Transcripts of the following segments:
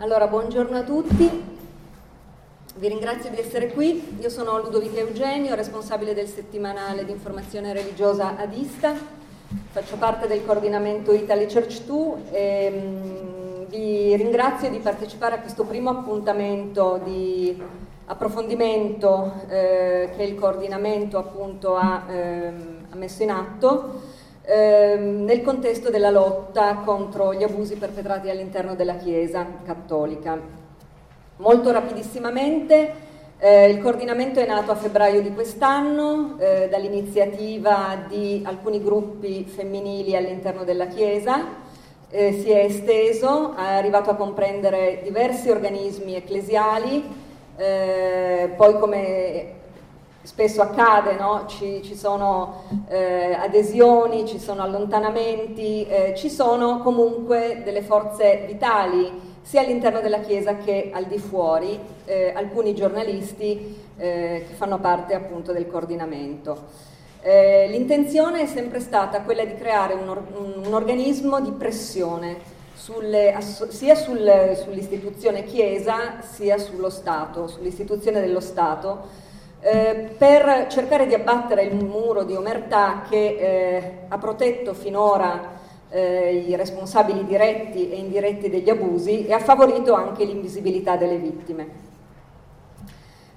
Allora, buongiorno a tutti, vi ringrazio di essere qui. Io sono Ludovica Eugenio, responsabile del settimanale di informazione religiosa Adista, faccio parte del coordinamento Italy Church 2 e mh, vi ringrazio di partecipare a questo primo appuntamento di approfondimento eh, che il coordinamento appunto ha, ehm, ha messo in atto ehm, nel contesto della lotta contro gli abusi perpetrati all'interno della Chiesa cattolica. Molto rapidissimamente eh, il coordinamento è nato a febbraio di quest'anno eh, dall'iniziativa di alcuni gruppi femminili all'interno della Chiesa, eh, si è esteso, è arrivato a comprendere diversi organismi ecclesiali, eh, poi come spesso accade, no? ci, ci, sono eh, adesioni, ci sono allontanamenti, eh, ci sono comunque delle forze vitali sia all'interno della Chiesa che al di fuori, eh, alcuni giornalisti eh, che fanno parte appunto del coordinamento. Eh, l'intenzione è sempre stata quella di creare un, or- un organismo di pressione sulle, sia sul, sull'istituzione Chiesa sia sullo Stato, sull'istituzione dello Stato, eh, per cercare di abbattere il muro di omertà che eh, ha protetto finora eh, i responsabili diretti e indiretti degli abusi e ha favorito anche l'invisibilità delle vittime.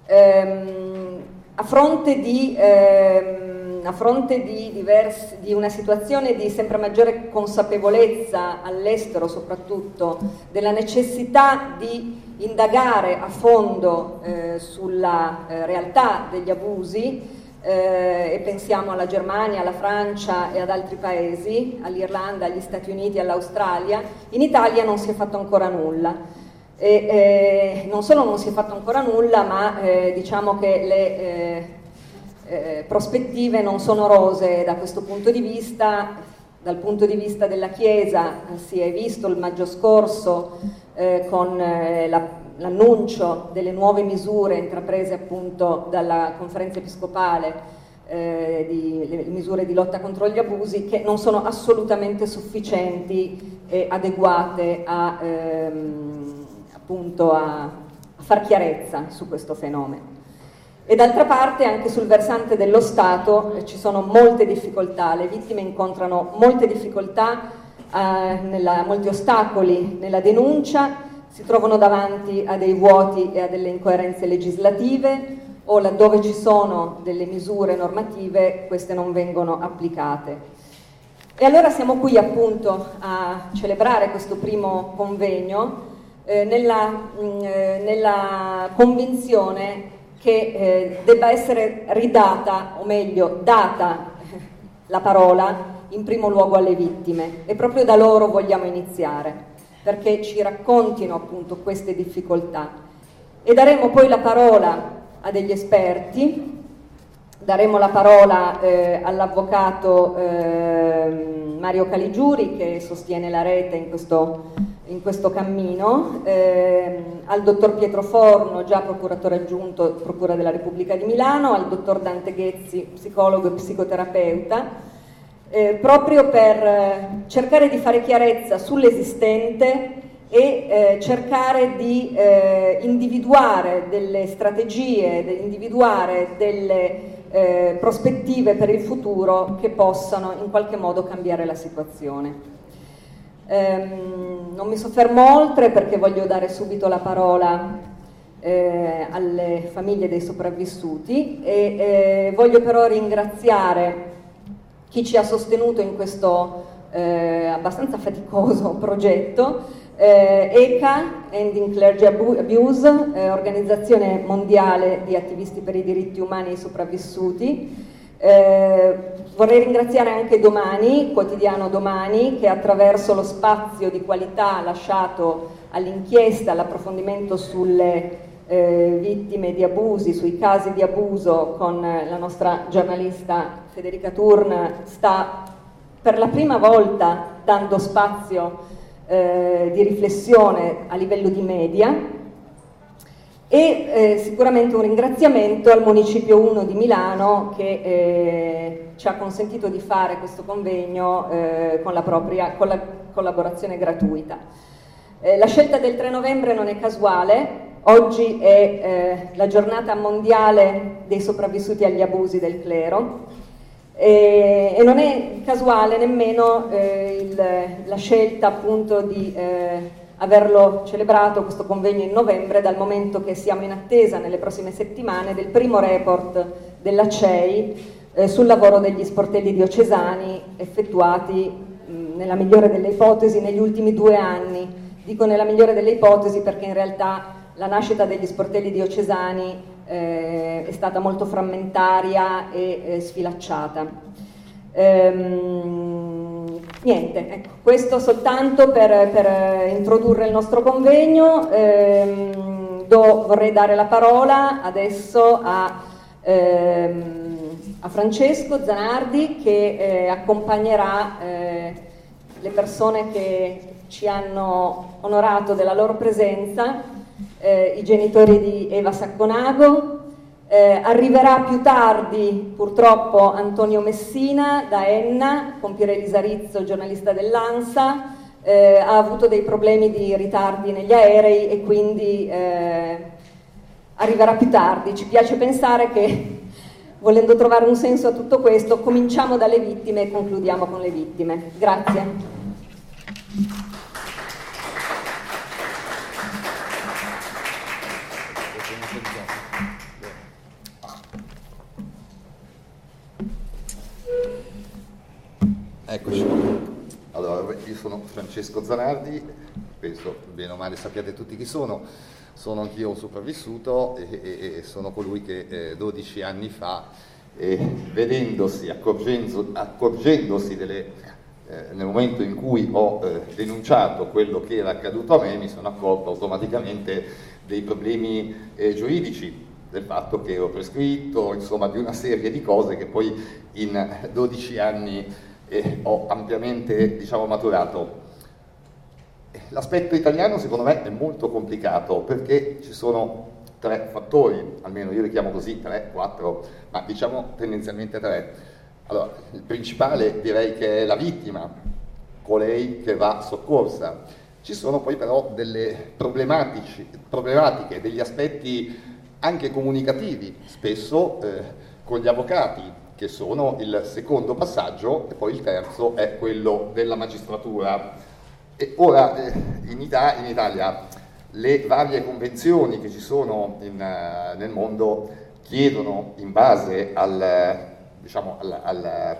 Ehm, a fronte di ehm, a fronte di, diversi, di, una situazione di sempre maggiore consapevolezza all'estero soprattutto della necessità di indagare a fondo eh, sulla eh, realtà degli abusi eh, e pensiamo alla Germania, alla Francia e ad altri paesi, all'Irlanda, agli Stati Uniti, all'Australia, in Italia non si è fatto ancora nulla. E, eh, non solo non si è fatto ancora nulla, ma eh, diciamo che le eh, prospettive non sono rose da questo punto di vista. Dal punto di vista della Chiesa si è visto il maggio scorso eh, con eh, la, l'annuncio delle nuove misure intraprese appunto dalla conferenza episcopale eh, di, le misure di lotta contro gli abusi che non sono assolutamente sufficienti e adeguate a, ehm, appunto a, a far chiarezza su questo fenomeno. E d'altra parte anche sul versante dello Stato eh, ci sono molte difficoltà, le vittime incontrano molte difficoltà, eh, nella, molti ostacoli nella denuncia, si trovano davanti a dei vuoti e a delle incoerenze legislative o laddove ci sono delle misure normative queste non vengono applicate. E allora siamo qui appunto a celebrare questo primo convegno eh, nella, mh, mm, eh, nella convinzione che eh, debba essere ridata, o meglio, data la parola in primo luogo alle vittime e proprio da loro vogliamo iniziare, perché ci raccontino appunto queste difficoltà. E daremo poi la parola a degli esperti, daremo la parola eh, all'avvocato eh, Mario Caligiuri che sostiene la rete in questo in questo cammino, eh, al dottor Pietro Forno, già procuratore aggiunto Procura della Repubblica di Milano, al dottor Dante Ghezzi, psicologo e psicoterapeuta, eh, proprio per eh, cercare di fare chiarezza sull'esistente e eh, cercare di eh, individuare delle strategie, di individuare delle eh, prospettive per il futuro che possano in qualche modo cambiare la situazione. Ehm, non mi soffermo oltre perché voglio dare subito la parola eh, alle famiglie dei sopravvissuti e eh, voglio però ringraziare chi ci ha sostenuto in questo eh, abbastanza faticoso progetto. Eh, ECA, Ending Clergy Abuse, eh, organizzazione mondiale di attivisti per i diritti umani e i sopravvissuti, eh, vorrei ringraziare anche Domani, quotidiano Domani, che attraverso lo spazio di qualità lasciato all'inchiesta, all'approfondimento sulle eh, vittime di abusi, sui casi di abuso con la nostra giornalista Federica Turn, sta per la prima volta dando spazio eh, di riflessione a livello di media. E eh, sicuramente un ringraziamento al Municipio 1 di Milano che eh, ci ha consentito di fare questo convegno eh, con la propria con la collaborazione gratuita. Eh, la scelta del 3 novembre non è casuale, oggi è la giornata mondiale dei sopravvissuti agli abusi del clero e, e non è casuale nemmeno eh, il, la scelta appunto di eh, averlo celebrato questo convegno in novembre dal momento che siamo in attesa nelle prossime settimane del primo report della CEI eh, sul lavoro degli sportelli diocesani effettuati mh, nella migliore delle ipotesi negli ultimi due anni. Dico nella migliore delle ipotesi perché in realtà la nascita degli sportelli diocesani eh, è stata molto frammentaria e eh, sfilacciata. Ehm, niente, ecco, questo soltanto per, per, introdurre il nostro convegno. Ehm, do, vorrei dare la parola adesso a, ehm, a Francesco Zanardi che eh, accompagnerà eh, le persone che ci hanno onorato della loro presenza, eh, i genitori di Eva Sacconago, eh, arriverà più tardi purtroppo Antonio Messina da Enna con Pierelisa Rizzo, giornalista dell'ANSA, eh, ha avuto dei problemi di ritardi negli aerei e quindi eh, arriverà più tardi. Ci piace pensare che volendo trovare un senso a tutto questo cominciamo dalle vittime e concludiamo con le vittime. Grazie. Eccoci. Allora, io sono Francesco Zanardi, penso bene o male sappiate tutti chi sono, sono anch'io un sopravvissuto e, e, e sono colui che eh, 12 anni fa, eh, vedendosi, accorgendosi delle, eh, nel momento in cui ho eh, denunciato quello che era accaduto a me, mi sono accorto automaticamente dei problemi eh, giuridici del fatto che ero prescritto, insomma di una serie di cose che poi in 12 anni e ho ampiamente diciamo, maturato. L'aspetto italiano secondo me è molto complicato perché ci sono tre fattori, almeno io li chiamo così, tre, quattro, ma diciamo tendenzialmente tre. Allora, il principale direi che è la vittima, colei che va soccorsa. Ci sono poi però delle problematiche, degli aspetti anche comunicativi, spesso eh, con gli avvocati, che sono il secondo passaggio e poi il terzo è quello della magistratura. E ora eh, in, Italia, in, Italia, le varie convenzioni che ci sono in, uh, nel mondo chiedono in base al, diciamo, al, al,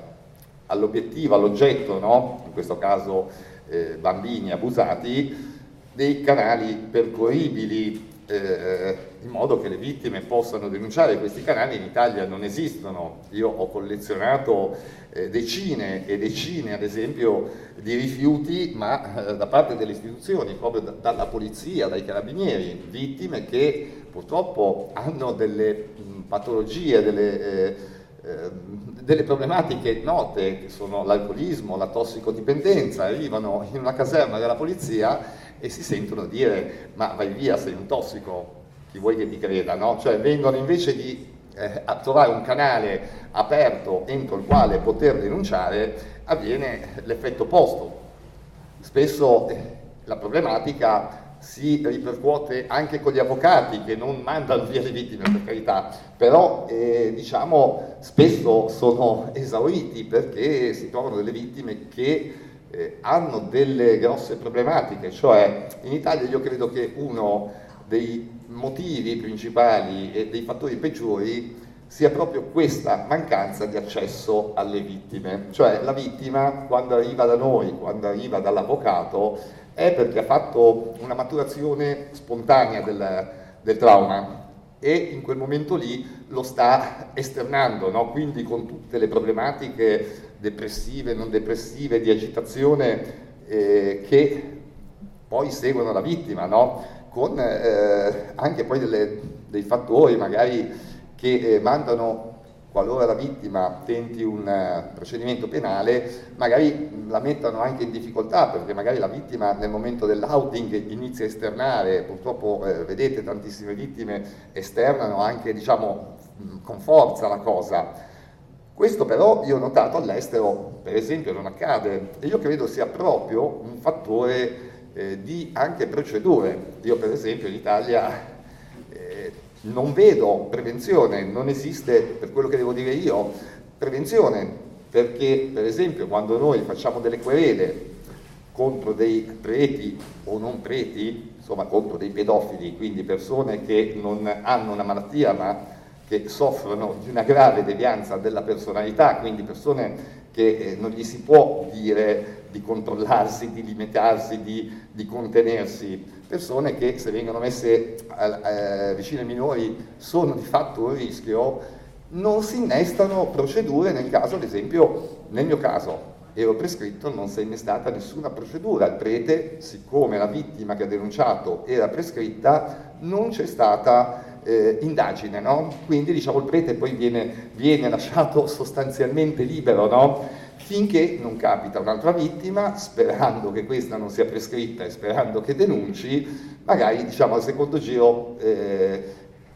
all'obiettivo, all'oggetto, no? in questo caso eh, bambini abusati, dei canali percorribili eh, in modo che le vittime possano denunciare. Questi canali in Italia non esistono. Io ho collezionato eh, decine e decine, ad esempio, di rifiuti, ma eh, da parte delle istituzioni, proprio da, dalla polizia, dai carabinieri, vittime che purtroppo hanno delle mh, patologie, delle eh, ehm, delle problematiche note che sono l'alcolismo, la tossicodipendenza, arrivano in una caserma della polizia e si sentono dire ma vai via, sei un tossico, chi vuoi che ti creda, no? Cioè vengono invece di eh, trovare un canale aperto entro il quale poter denunciare, avviene l'effetto opposto. Spesso eh, la problematica si ripercuote anche con gli avvocati che non mandano via le vittime per carità, però eh, diciamo spesso sono esauriti perché si trovano delle vittime che eh, hanno delle grosse problematiche, cioè in Italia io credo che uno dei motivi principali e dei fattori peggiori sia proprio questa mancanza di accesso alle vittime, cioè la vittima quando arriva da noi, quando arriva dall'avvocato, è perché ha fatto una maturazione spontanea del, del trauma e in quel momento lì lo sta esternando, no? quindi con tutte le problematiche depressive, non depressive, di agitazione eh, che poi seguono la vittima, no? con eh, anche poi delle, dei fattori magari che eh, mandano qualora la vittima tenti un uh, procedimento penale, magari la mettano anche in difficoltà, perché magari la vittima nel momento dell'outing inizia a esternare, purtroppo eh, vedete tantissime vittime esternano anche diciamo, con forza la cosa. Questo però io ho notato all'estero, per esempio, non accade e io credo sia proprio un fattore eh, di anche procedure. Io per esempio in Italia eh, non vedo prevenzione, non esiste, per quello che devo dire io, prevenzione, perché per esempio quando noi facciamo delle querele contro dei preti o non preti, insomma contro dei pedofili, quindi persone che non hanno una malattia ma che soffrono di una grave devianza della personalità, quindi persone che eh, non gli si può dire di controllarsi, di limitarsi, di, di contenersi, persone che se vengono messe eh, vicino ai minori sono di fatto un rischio, non si innestano procedure nel caso, ad esempio, nel mio caso, ero prescritto, non si è innestata nessuna procedura. Il prete, siccome la vittima che ha denunciato era prescritta, non c'è stata eh, indagine, no? Quindi diciamo il prete poi viene, viene lasciato sostanzialmente libero, no? Finché non capita un'altra vittima, sperando che questa non sia prescritta e sperando che denunci, magari diciamo al secondo giro eh,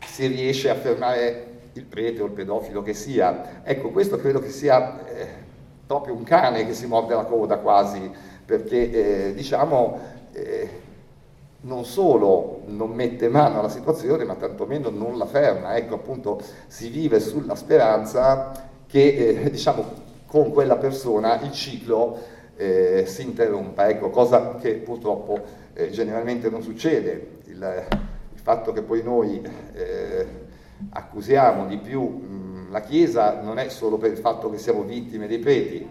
si riesce a fermare il prete o il pedofilo che sia. Ecco, questo credo che sia eh, proprio un cane che si morde la coda quasi, perché eh, diciamo eh, non solo non mette mano alla situazione, ma tantomeno non la ferma. Ecco, appunto, si vive sulla speranza che eh, diciamo, con quella persona il ciclo eh, si interrompa, ecco, cosa che purtroppo eh, generalmente non succede. Il, il, fatto che poi noi accusiamo di più mh, la Chiesa non è solo per il fatto che siamo vittime dei preti,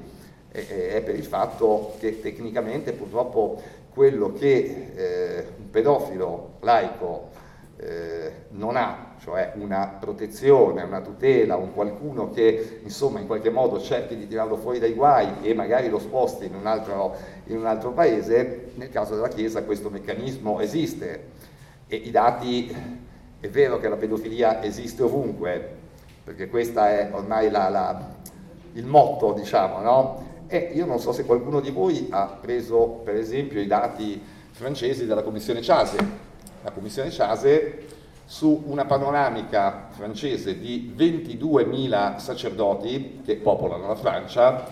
è per il fatto che tecnicamente purtroppo quello che eh, un pedofilo laico eh, non ha, cioè una protezione, una tutela, un qualcuno che insomma in qualche modo cerchi di tirarlo fuori dai guai e magari lo sposti in un altro, in un altro paese, nel caso della Chiesa questo meccanismo esiste e i dati è vero che la pedofilia esiste ovunque, perché questo è ormai la, la, il motto, diciamo, no? E io non so se qualcuno di voi ha preso, per esempio, i dati francesi della Commissione Chase. La Commissione Chase su una panoramica francese di 22.000 sacerdoti che popolano la Francia,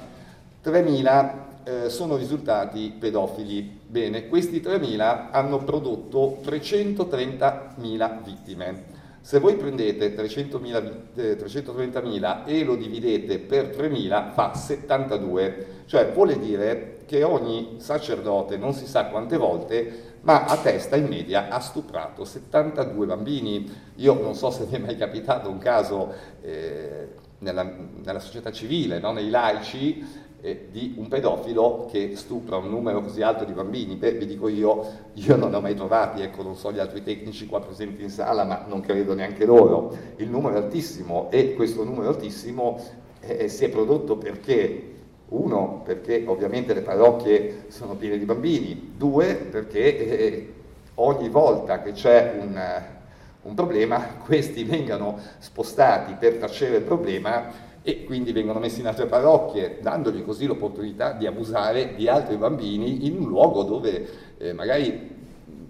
3.000 eh, sono risultati pedofili. Bene, questi 3.000 hanno prodotto 330.000 vittime. Se voi prendete 300.000, eh, 330.000 e lo dividete per 3.000 fa 72, cioè vuole dire che ogni sacerdote non si sa quante volte ma a testa in media ha stuprato 72 bambini. Io non so se vi è mai capitato un caso eh, nella, nella, società civile, no? nei laici, eh, di un pedofilo che stupra un numero così alto di bambini. Beh, vi dico io, io non ho mai trovati, ecco, non so gli altri tecnici qua presenti in sala, ma non credo neanche loro. Il numero è altissimo e questo numero altissimo eh, si è prodotto perché uno, perché ovviamente le parrocchie sono piene di bambini, due, perché eh, ogni volta che c'è un, un problema, questi vengano spostati per tacere il problema e quindi vengono messi in altre parrocchie, dandogli così l'opportunità di abusare di altri bambini in un luogo dove eh, magari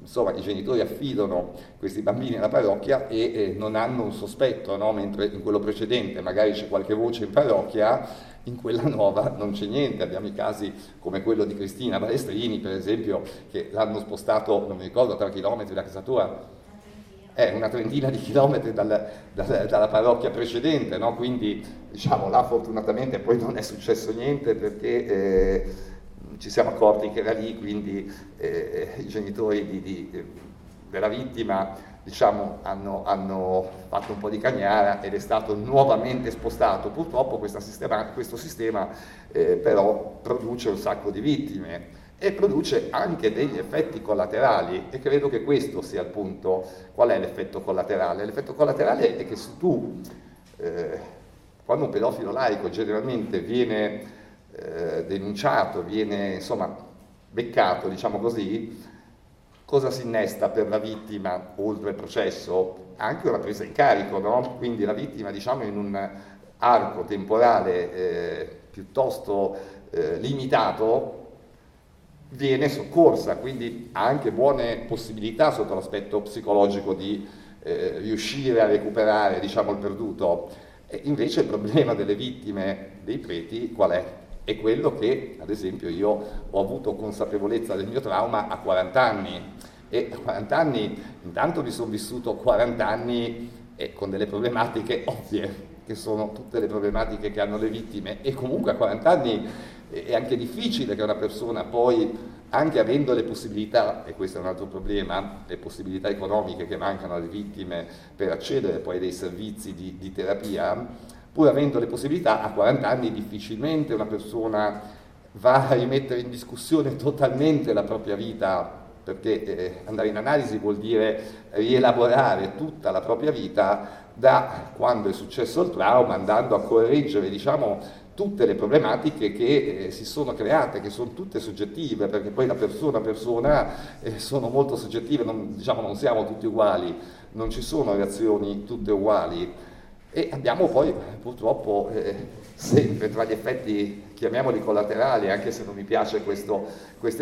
insomma, i genitori affidano questi bambini alla parrocchia e eh, non hanno un sospetto, no? mentre in quello precedente magari c'è qualche voce in parrocchia, in quella nuova non c'è niente. Abbiamo i casi come quello di Cristina Balestrini, per esempio, che l'hanno spostato, non mi ricordo, tre chilometri da casa tua, è una trentina di chilometri dal, dal, dalla parrocchia precedente, no? quindi diciamo là fortunatamente poi non è successo niente perché eh, ci siamo accorti che era lì, quindi eh, i genitori di, di, della vittima diciamo, hanno, hanno, fatto un po' di cagnara ed è stato nuovamente spostato. Purtroppo sistema, questo sistema eh, però produce un sacco di vittime e produce anche degli effetti collaterali e credo che questo sia il punto. Qual è l'effetto collaterale? L'effetto collaterale è che se tu, eh, quando un pedofilo laico generalmente viene eh, denunciato, viene insomma beccato, diciamo così, cosa si innesta per la vittima oltre il processo? Anche una presa in carico, no? Quindi la vittima diciamo in un arco temporale eh, piuttosto eh, limitato viene soccorsa, quindi ha anche buone possibilità sotto l'aspetto psicologico di eh, riuscire a recuperare diciamo, il perduto. E invece il problema delle vittime dei preti qual è? è quello che, ad esempio, io ho avuto consapevolezza del mio trauma a 40 anni e a 40 anni intanto mi sono vissuto 40 anni eh, con delle problematiche ovvie, che sono tutte le problematiche che hanno le vittime e comunque a 40 anni è anche difficile che una persona poi, anche avendo le possibilità, e questo è un altro problema, le possibilità economiche che mancano alle vittime per accedere poi a dei servizi di, di terapia, pur avendo le possibilità, a 40 anni difficilmente una persona va a rimettere in discussione totalmente la propria vita perché eh, andare in analisi vuol dire rielaborare tutta la propria vita da quando è successo il trauma, andando a correggere diciamo, tutte le problematiche che eh, si sono create, che sono tutte soggettive, perché poi da persona a persona eh, sono molto soggettive, non, diciamo, non siamo tutti uguali, non ci sono reazioni tutte uguali. E abbiamo poi purtroppo eh, sempre tra gli effetti, chiamiamoli collaterali, anche se non mi piace questo,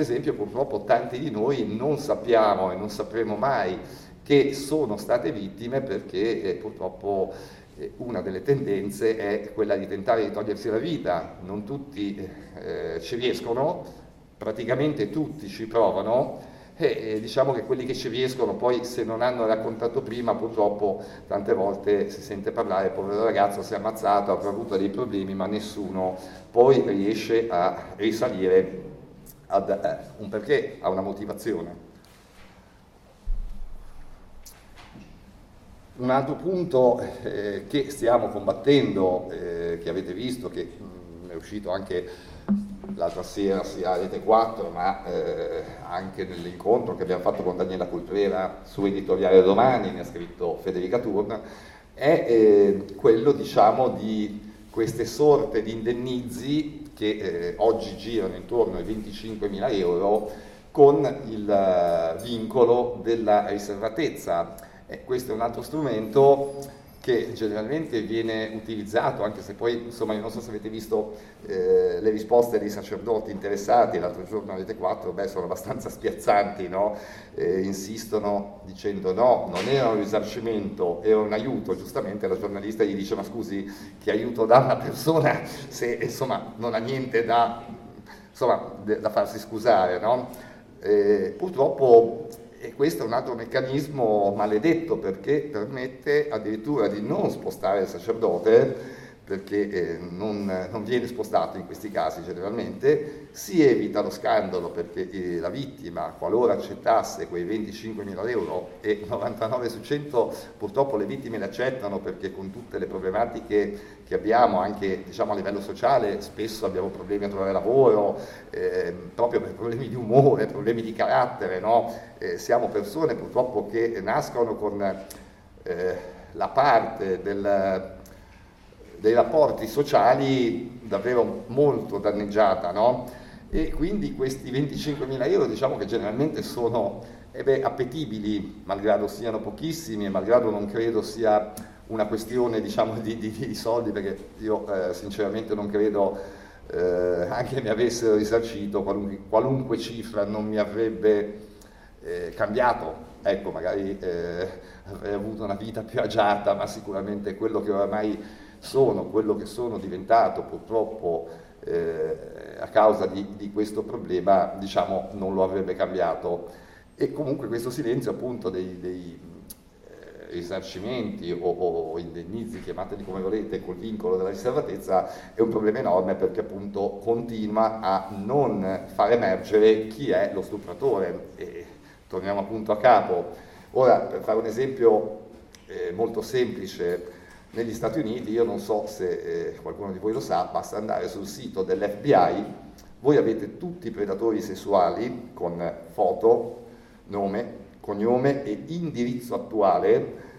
esempio, purtroppo tanti di noi non sappiamo e non sapremo mai che sono state vittime perché eh, purtroppo una delle tendenze è quella di tentare di togliersi la vita, non tutti eh, ci riescono, praticamente tutti ci provano e diciamo che quelli che ci riescono poi se non hanno raccontato prima purtroppo tante volte si sente parlare povero ragazzo si è ammazzato, avrà avuto dei problemi ma nessuno poi riesce a risalire ad eh, un perché, a una motivazione. Un altro punto eh, che stiamo combattendo, eh, che avete visto, che mh, mm, è uscito anche l'altra sera sia a Rete 4, ma eh, anche nell'incontro che abbiamo fatto con Daniela Cultrera su Editoriale Domani, ne ha scritto Federica Turna, è eh, quello diciamo, di queste sorte di indennizi che eh, oggi girano intorno ai 25 mila euro con il uh, vincolo della riservatezza eh, questo è un altro strumento che generalmente viene utilizzato, anche se poi, insomma, non so se avete visto eh, le risposte dei sacerdoti interessati, l'altro giorno avete quattro, beh, sono abbastanza spiazzanti, no? eh, insistono dicendo no, non era un risarcimento, era un aiuto, giustamente la giornalista gli dice ma scusi, che aiuto dà una persona se insomma, non ha niente da, insomma, da farsi scusare, no? eh, purtroppo e questo è un altro meccanismo maledetto perché permette addirittura di non spostare il sacerdote perché eh, non, non, viene spostato in questi casi generalmente, si evita lo scandalo perché eh, la vittima, qualora accettasse quei 25.000 euro e 99 su 100 purtroppo le vittime le accettano perché con tutte le problematiche che abbiamo anche diciamo, a livello sociale, spesso abbiamo problemi a trovare lavoro, eh, proprio per problemi di umore, problemi di carattere, no? Eh, siamo persone purtroppo che nascono con eh, la parte del dei rapporti sociali davvero molto danneggiata, no? E quindi questi 25.000 euro diciamo che generalmente sono eh beh, appetibili, malgrado siano pochissimi e malgrado non credo sia una questione diciamo, di, di, di, soldi, perché io eh, sinceramente non credo eh, anche mi avessero risarcito qualunque, qualunque, cifra non mi avrebbe eh, cambiato. Ecco, magari eh, avrei avuto una vita più agiata, ma sicuramente quello che oramai sono quello che sono diventato purtroppo eh, a causa di, di, questo problema, diciamo, non lo avrebbe cambiato. E comunque questo silenzio appunto dei, dei eh, risarcimenti o, o, indennizi, chiamateli come volete, col vincolo della riservatezza, è un problema enorme perché appunto continua a non far emergere chi è lo stupratore. E torniamo appunto a capo. Ora, per fare un esempio eh, molto semplice, negli Stati Uniti, io non so se eh, qualcuno di voi lo sa, basta andare sul sito dell'FBI, voi avete tutti i predatori sessuali con foto, nome, cognome e indirizzo attuale,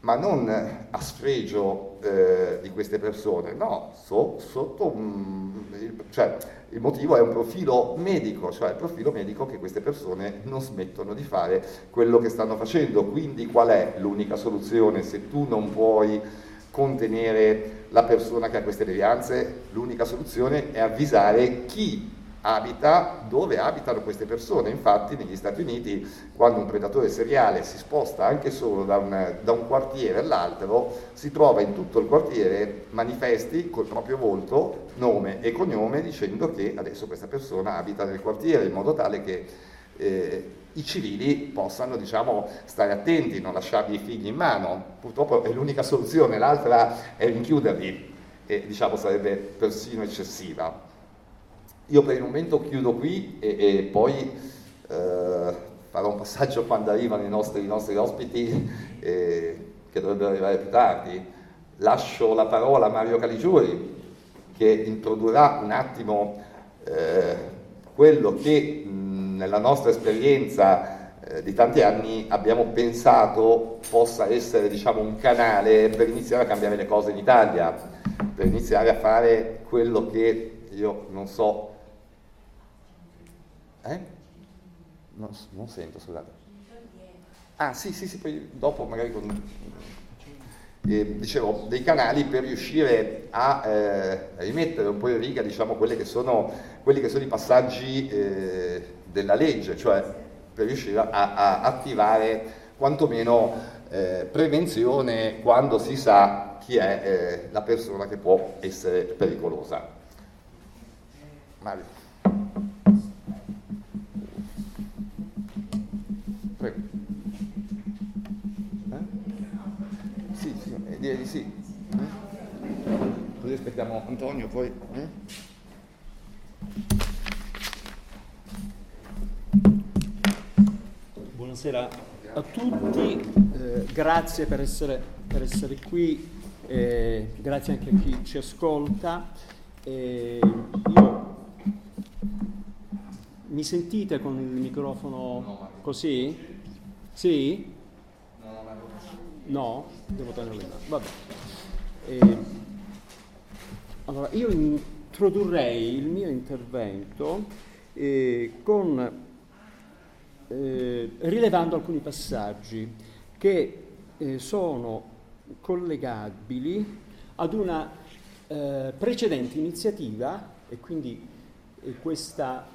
ma non a sfregio eh, di queste persone, no, so, sotto un, cioè, il motivo è un profilo medico, cioè il profilo medico che queste persone non smettono di fare quello che stanno facendo. Quindi qual è l'unica soluzione se tu non puoi contenere la persona che ha queste devianze, l'unica soluzione è avvisare chi abita dove abitano queste persone. Infatti negli Stati Uniti quando un predatore seriale si sposta anche solo da un, da un, quartiere all'altro, si trova in tutto il quartiere manifesti col proprio volto, nome e cognome dicendo che adesso questa persona abita nel quartiere in modo tale che eh, i civili possano diciamo, stare attenti, non lasciargli i figli in mano. Purtroppo è l'unica soluzione, l'altra è rinchiuderli e diciamo, sarebbe persino eccessiva. Io per il momento chiudo qui e, e poi eh, farò un passaggio quando arrivano i nostri, i nostri ospiti eh, che dovrebbero arrivare più tardi. Lascio la parola a Mario Caligiuri che introdurrà un attimo eh, quello che nella nostra esperienza eh, di tanti anni abbiamo pensato possa essere diciamo, un canale per iniziare a cambiare le cose in Italia, per iniziare a fare quello che io non so eh? Non, non sento, scusate. Ah sì, sì, sì, poi dopo magari con... Eh, dicevo, dei canali per riuscire a eh, rimettere un po' in riga diciamo, che sono, quelli che sono i passaggi eh, della legge, cioè per riuscire a, a attivare quantomeno eh, prevenzione quando si sa chi è eh, la persona che può essere pericolosa. Mario. Prego. Eh? Sì, sì, eh, direi di sì. Eh? Così aspettiamo Antonio, poi... Buonasera a tutti, eh, grazie per essere, per essere qui, eh, grazie anche a chi ci ascolta. Eh, io, mi sentite con il microfono così? Sì? No, devo tenerlo in mano. Allora, io introdurrei il mio intervento eh, con, eh, rilevando alcuni passaggi che eh, sono collegabili ad una eh, precedente iniziativa e quindi eh, questa,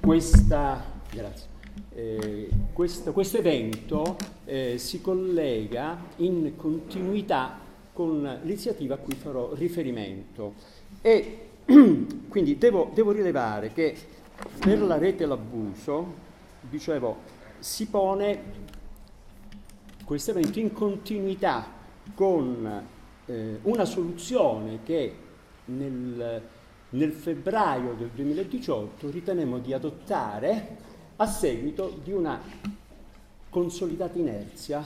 questa grazie questo, questo, evento si collega in continuità con l'iniziativa a cui farò riferimento. E quindi devo, devo rilevare che per la rete l'abuso, dicevo, si pone questo evento in continuità con eh, una soluzione che nel, nel febbraio del 2018 ritenemmo di adottare a seguito di una consolidata inerzia,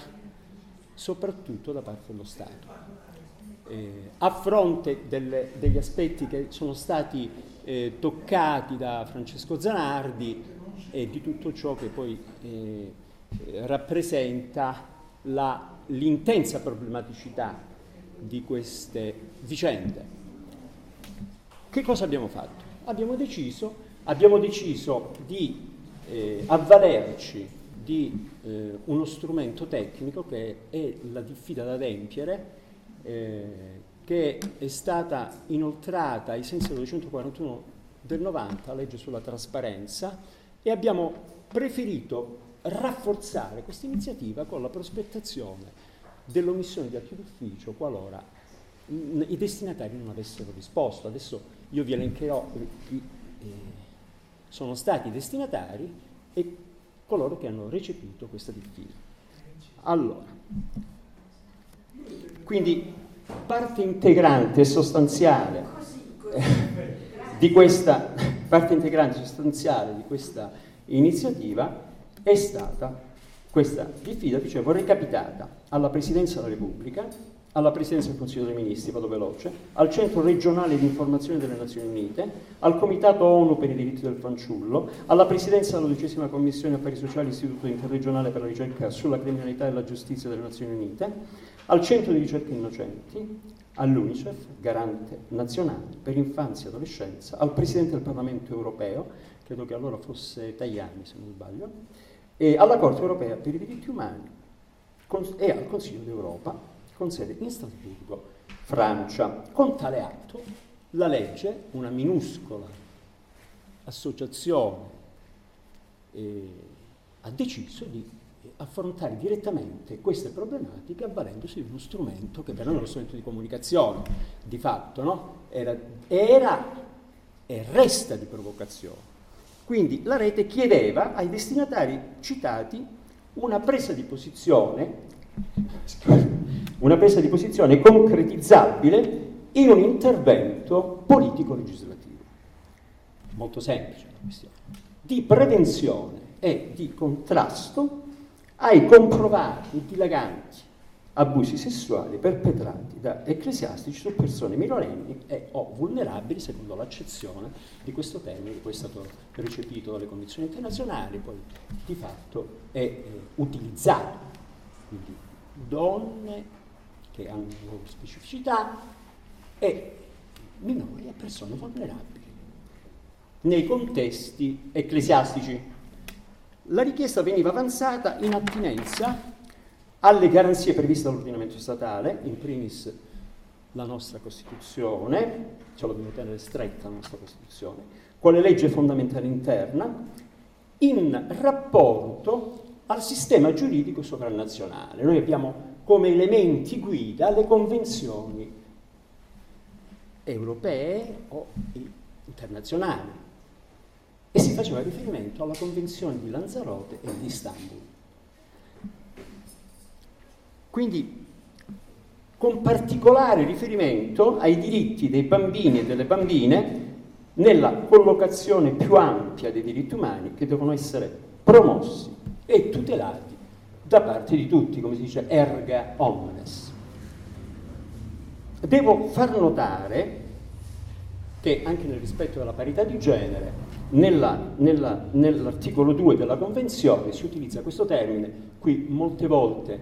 soprattutto da parte dello Stato. Eh, a fronte delle, degli aspetti che sono stati eh, toccati da Francesco Zanardi e di tutto ciò che poi eh, rappresenta la, l'intensa problematicità di queste vicende. Che cosa abbiamo fatto? Abbiamo deciso, abbiamo deciso di eh, avvalerci di eh, uno strumento tecnico che è la diffida da adempiere, eh, che è stata inoltrata ai sensi del 241 del 90, legge sulla trasparenza, e abbiamo preferito rafforzare questa iniziativa con la prospettazione dell'omissione di atti d'ufficio qualora i destinatari non avessero risposto. Adesso io vi elencherò i, eh, sono stati i destinatari e coloro che hanno recepito questa diffida. Allora, quindi parte integrante e sostanziale di questa parte integrante sostanziale di questa iniziativa è stata questa diffida, dicevo, recapitata alla Presidenza della Repubblica alla Presidenza del Consiglio dei Ministri, vado veloce, al Centro regionale di informazione delle Nazioni Unite, al Comitato ONU per i diritti del fanciullo, alla Presidenza della dodicesima Commissione Affari Sociali Istituto Interregionale per la ricerca sulla criminalità e la giustizia delle Nazioni Unite, al Centro di ricerca innocenti, all'UNICEF, garante nazionale per infanzia e adolescenza, al Presidente del Parlamento europeo, credo che allora fosse Tajani se non sbaglio, e alla Corte europea per i diritti umani e al Consiglio d'Europa con sede in Strasburgo, Francia. Con tale atto la legge, una minuscola associazione eh, ha deciso di affrontare direttamente queste problematiche avvalendosi di uno strumento che per noi è uno strumento di comunicazione, di fatto, no? era, era e resta di provocazione. Quindi la rete chiedeva ai destinatari citati una presa di posizione, una presa di posizione concretizzabile in un intervento politico-legislativo. Molto semplice la questione. Di prevenzione e di contrasto ai comprovati dilaganti abusi sessuali perpetrati da ecclesiastici su persone minorenni e o vulnerabili secondo l'accezione di questo termine che poi è stato recepito dalle condizioni internazionali, poi di fatto è eh, utilizzato. Quindi donne che hanno loro specificità e minori e persone vulnerabili nei contesti ecclesiastici la richiesta veniva avanzata in attinenza alle garanzie previste dall'ordinamento statale, in primis la nostra Costituzione, ce la dobbiamo tenere stretta la nostra Costituzione, quale legge fondamentale interna, in rapporto al sistema giuridico sovranazionale. Noi abbiamo come elementi guida le convenzioni europee o internazionali e si faceva riferimento alla Convenzione di Lanzarote e di Istanbul. Quindi con particolare riferimento ai diritti dei bambini e delle bambine nella collocazione più ampia dei diritti umani che devono essere promossi e tutelati da parte di tutti, come si dice, erga omnes. Devo far notare che anche nel rispetto della parità di genere nella, nella, nell'articolo 2 della Convenzione si utilizza questo termine, qui molte volte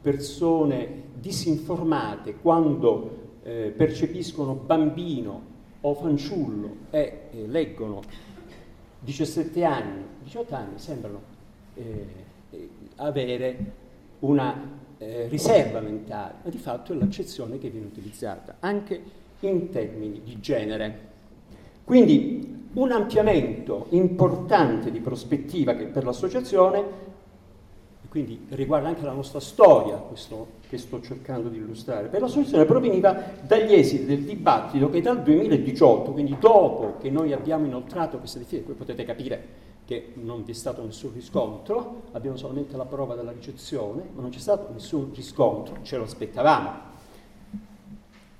persone disinformate quando eh, percepiscono bambino o fanciullo e eh, leggono 17 anni, 18 anni sembrano eh, eh, avere una eh, riserva mentale, ma di fatto è l'accezione che viene utilizzata anche in termini di genere. Quindi un ampliamento importante di prospettiva che per l'associazione, quindi riguarda anche la nostra storia, questo che sto cercando di illustrare, per l'associazione proveniva dagli esiti del dibattito che dal 2018, quindi dopo che noi abbiamo inoltrato queste difficoltà, qui potete capire che non vi è stato nessun riscontro, abbiamo solamente la prova della ricezione, ma non c'è stato nessun riscontro, ce lo aspettavamo.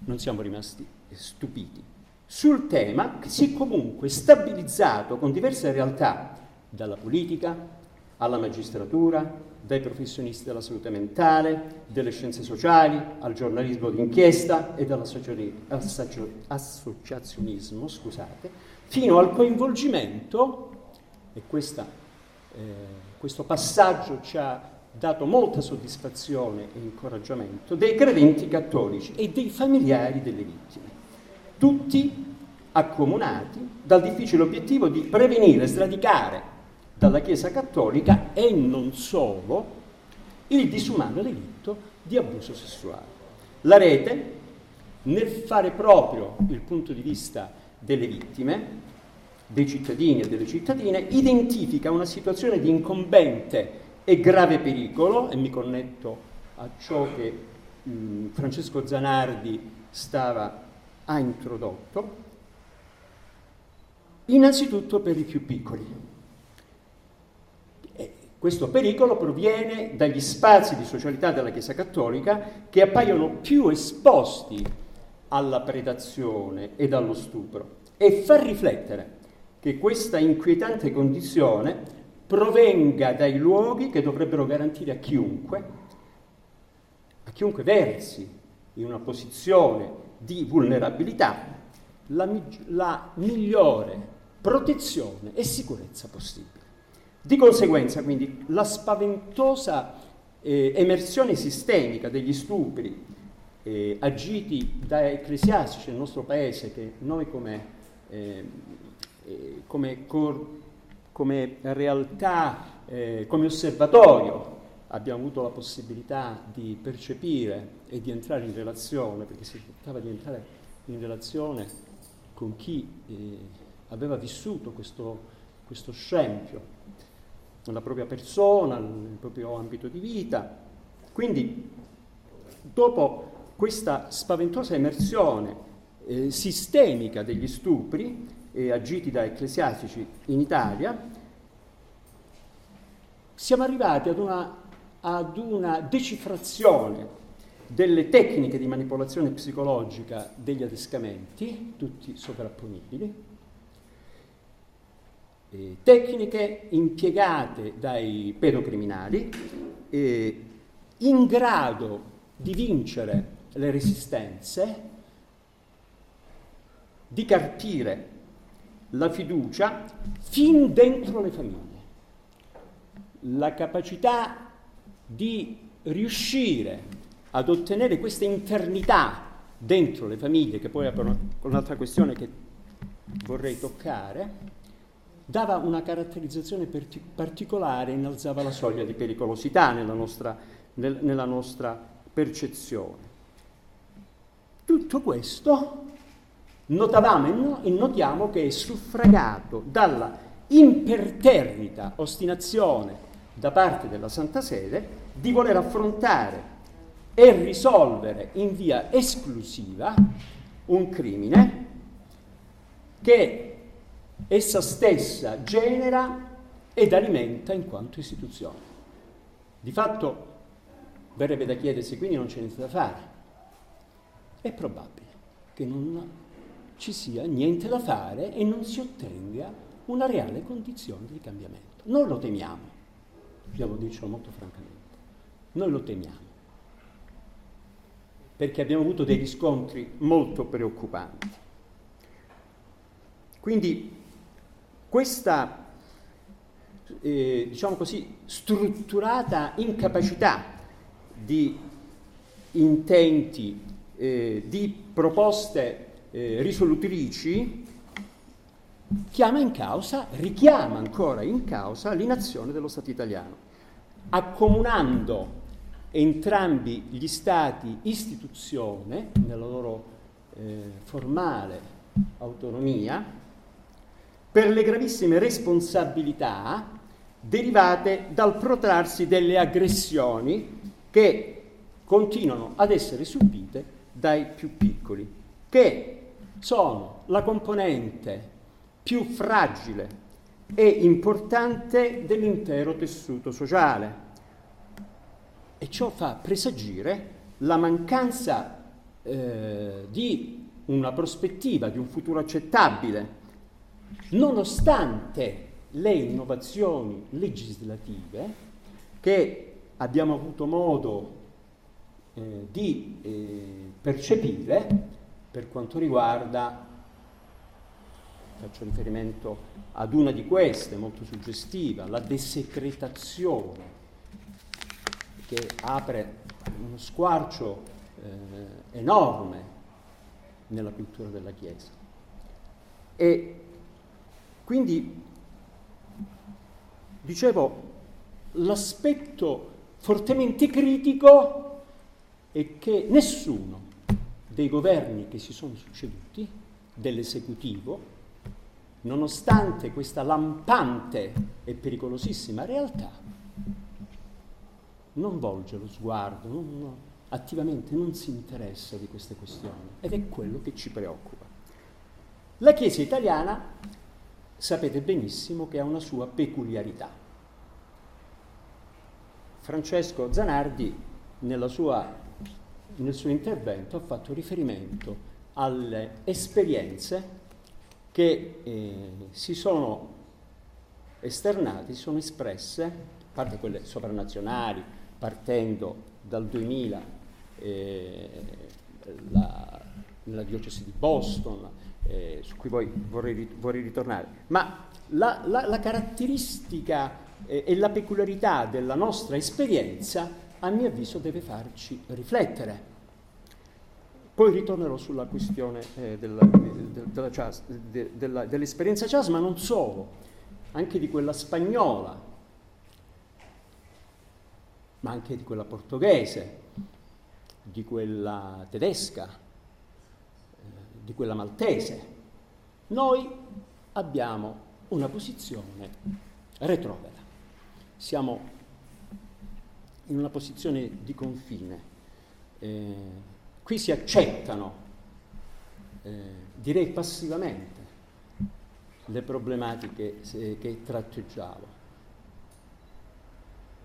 Non siamo rimasti stupiti sul tema che si è comunque stabilizzato con diverse realtà, dalla politica alla magistratura, dai professionisti della salute mentale, delle scienze sociali, al giornalismo d'inchiesta e dall'associazionismo, scusate, fino al coinvolgimento, e questa, eh, questo passaggio ci ha dato molta soddisfazione e incoraggiamento, dei credenti cattolici e dei familiari delle vittime tutti accomunati dal difficile obiettivo di prevenire sradicare dalla Chiesa Cattolica e non solo il disumano delitto di abuso sessuale. La rete, nel fare proprio il punto di vista delle vittime, dei cittadini e delle cittadine, identifica una situazione di incombente e grave pericolo, e mi connetto a ciò che mh, Francesco Zanardi stava ha introdotto, innanzitutto per i più piccoli. E questo pericolo proviene dagli spazi di socialità della Chiesa Cattolica che appaiono più esposti alla predazione ed allo stupro e fa riflettere che questa inquietante condizione provenga dai luoghi che dovrebbero garantire a chiunque, a chiunque versi in una posizione di vulnerabilità la, la migliore protezione e sicurezza possibile. Di conseguenza, quindi, la spaventosa eh, emersione sistemica degli stupri eh, agiti da ecclesiastici nel nostro paese, che noi come, eh, eh come, cor, come realtà, eh, come osservatorio, abbiamo avuto la possibilità di percepire e di entrare in relazione, perché si trattava di entrare in relazione con chi eh, aveva vissuto questo, questo scempio nella propria persona, nel proprio ambito di vita. Quindi, dopo questa spaventosa emersione eh, sistemica degli stupri eh, agiti da ecclesiastici in Italia, siamo arrivati ad una, ad una decifrazione delle tecniche di manipolazione psicologica degli adescamenti, tutti sovrapponibili, tecniche impiegate dai pedocriminali eh, in grado di vincere le resistenze, di carpire la fiducia fin dentro le famiglie. La capacità di riuscire ad ottenere questa internità dentro le famiglie, che poi è un'altra questione che vorrei toccare, dava una caratterizzazione particolare, innalzava la soglia di pericolosità nella nostra, nel, nella nostra percezione. Tutto questo notavamo e notiamo che è suffragato dalla imperterrita ostinazione da parte della Santa Sede di voler affrontare e risolvere in via esclusiva un crimine che essa stessa genera ed alimenta in quanto istituzione. Di fatto verrebbe da chiedersi quindi non c'è niente da fare. È probabile che non ci sia niente da fare e non si ottenga una reale condizione di cambiamento. Noi lo temiamo, dobbiamo dircelo molto francamente, noi lo temiamo, perché abbiamo avuto dei riscontri molto preoccupanti. Quindi questa, eh, diciamo così, strutturata incapacità di intenti, eh, di proposte eh, risolutrici, chiama in causa, richiama ancora in causa l'inazione dello Stato italiano, accomunando entrambi gli Stati istituzione nella loro eh, formale autonomia, per le gravissime responsabilità derivate dal protrarsi delle aggressioni che continuano ad essere subite dai più piccoli, che sono la componente più fragile e importante dell'intero tessuto sociale. E ciò fa presagire la mancanza eh, di una prospettiva, di un futuro accettabile. Nonostante le innovazioni legislative che abbiamo avuto modo eh, di eh, percepire per quanto riguarda, faccio riferimento ad una di queste molto suggestiva, la desecretazione che apre uno squarcio eh, enorme nella cultura della Chiesa. E quindi, dicevo, l'aspetto fortemente critico è che nessuno dei governi che si sono succeduti, dell'esecutivo, nonostante questa lampante e pericolosissima realtà, non volge lo sguardo, non, attivamente non si interessa di queste questioni ed è quello che ci preoccupa. La Chiesa italiana sapete benissimo che ha una sua peculiarità. Francesco Zanardi sua, nel suo intervento ha fatto riferimento alle esperienze che eh, si sono esternate, si sono espresse, a parte quelle sovranazionali, partendo dal 2000, eh, la, nella diocesi di Boston, eh, su cui poi vorrei, vorrei, ritornare, ma la, la, la caratteristica eh, e la peculiarità della nostra esperienza, a mio avviso, deve farci riflettere. Poi ritornerò sulla questione eh, della, della, della, dell'esperienza jazz, ma non solo, anche di quella spagnola, ma anche di quella portoghese, di quella tedesca, di quella maltese. Noi abbiamo una posizione retrograda. Siamo in una posizione di confine. Eh, qui si accettano, eh, direi passivamente, le problematiche eh, che tratteggiavo.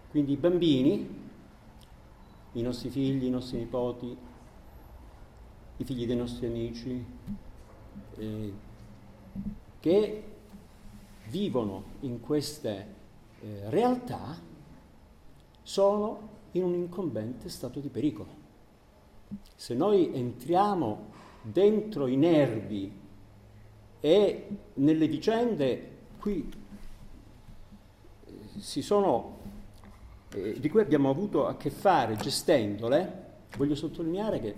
Quindi i bambini, i nostri figli, i nostri nipoti, i figli dei nostri amici, eh, che vivono in queste eh, realtà sono in un incombente stato di pericolo. Se noi entriamo dentro i nervi e nelle vicende qui eh, si sono, eh, di cui abbiamo avuto a che fare gestendole, voglio sottolineare che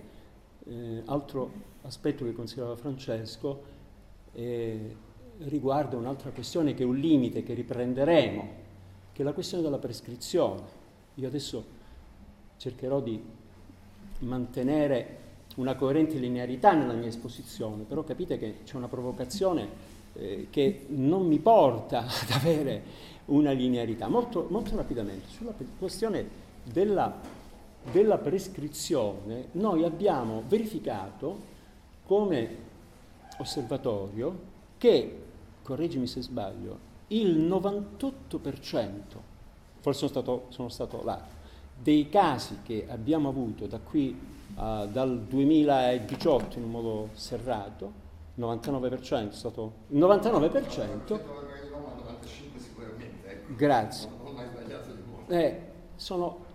eh, altro aspetto che considerava Francesco eh, riguarda un'altra questione che è un limite che riprenderemo, che è la questione della prescrizione. Io adesso cercherò di mantenere una coerente linearità nella mia esposizione, però capite che c'è una provocazione eh, che non mi porta ad avere una linearità. Molto, molto rapidamente, sulla questione della, della prescrizione, noi abbiamo verificato come osservatorio che, correggimi se sbaglio, il 98%, forse sono stato, sono stato là, dei casi che abbiamo avuto da qui uh, dal 2018 in un modo serrato, 99% è stato il 99%. Grazie. Eh, sono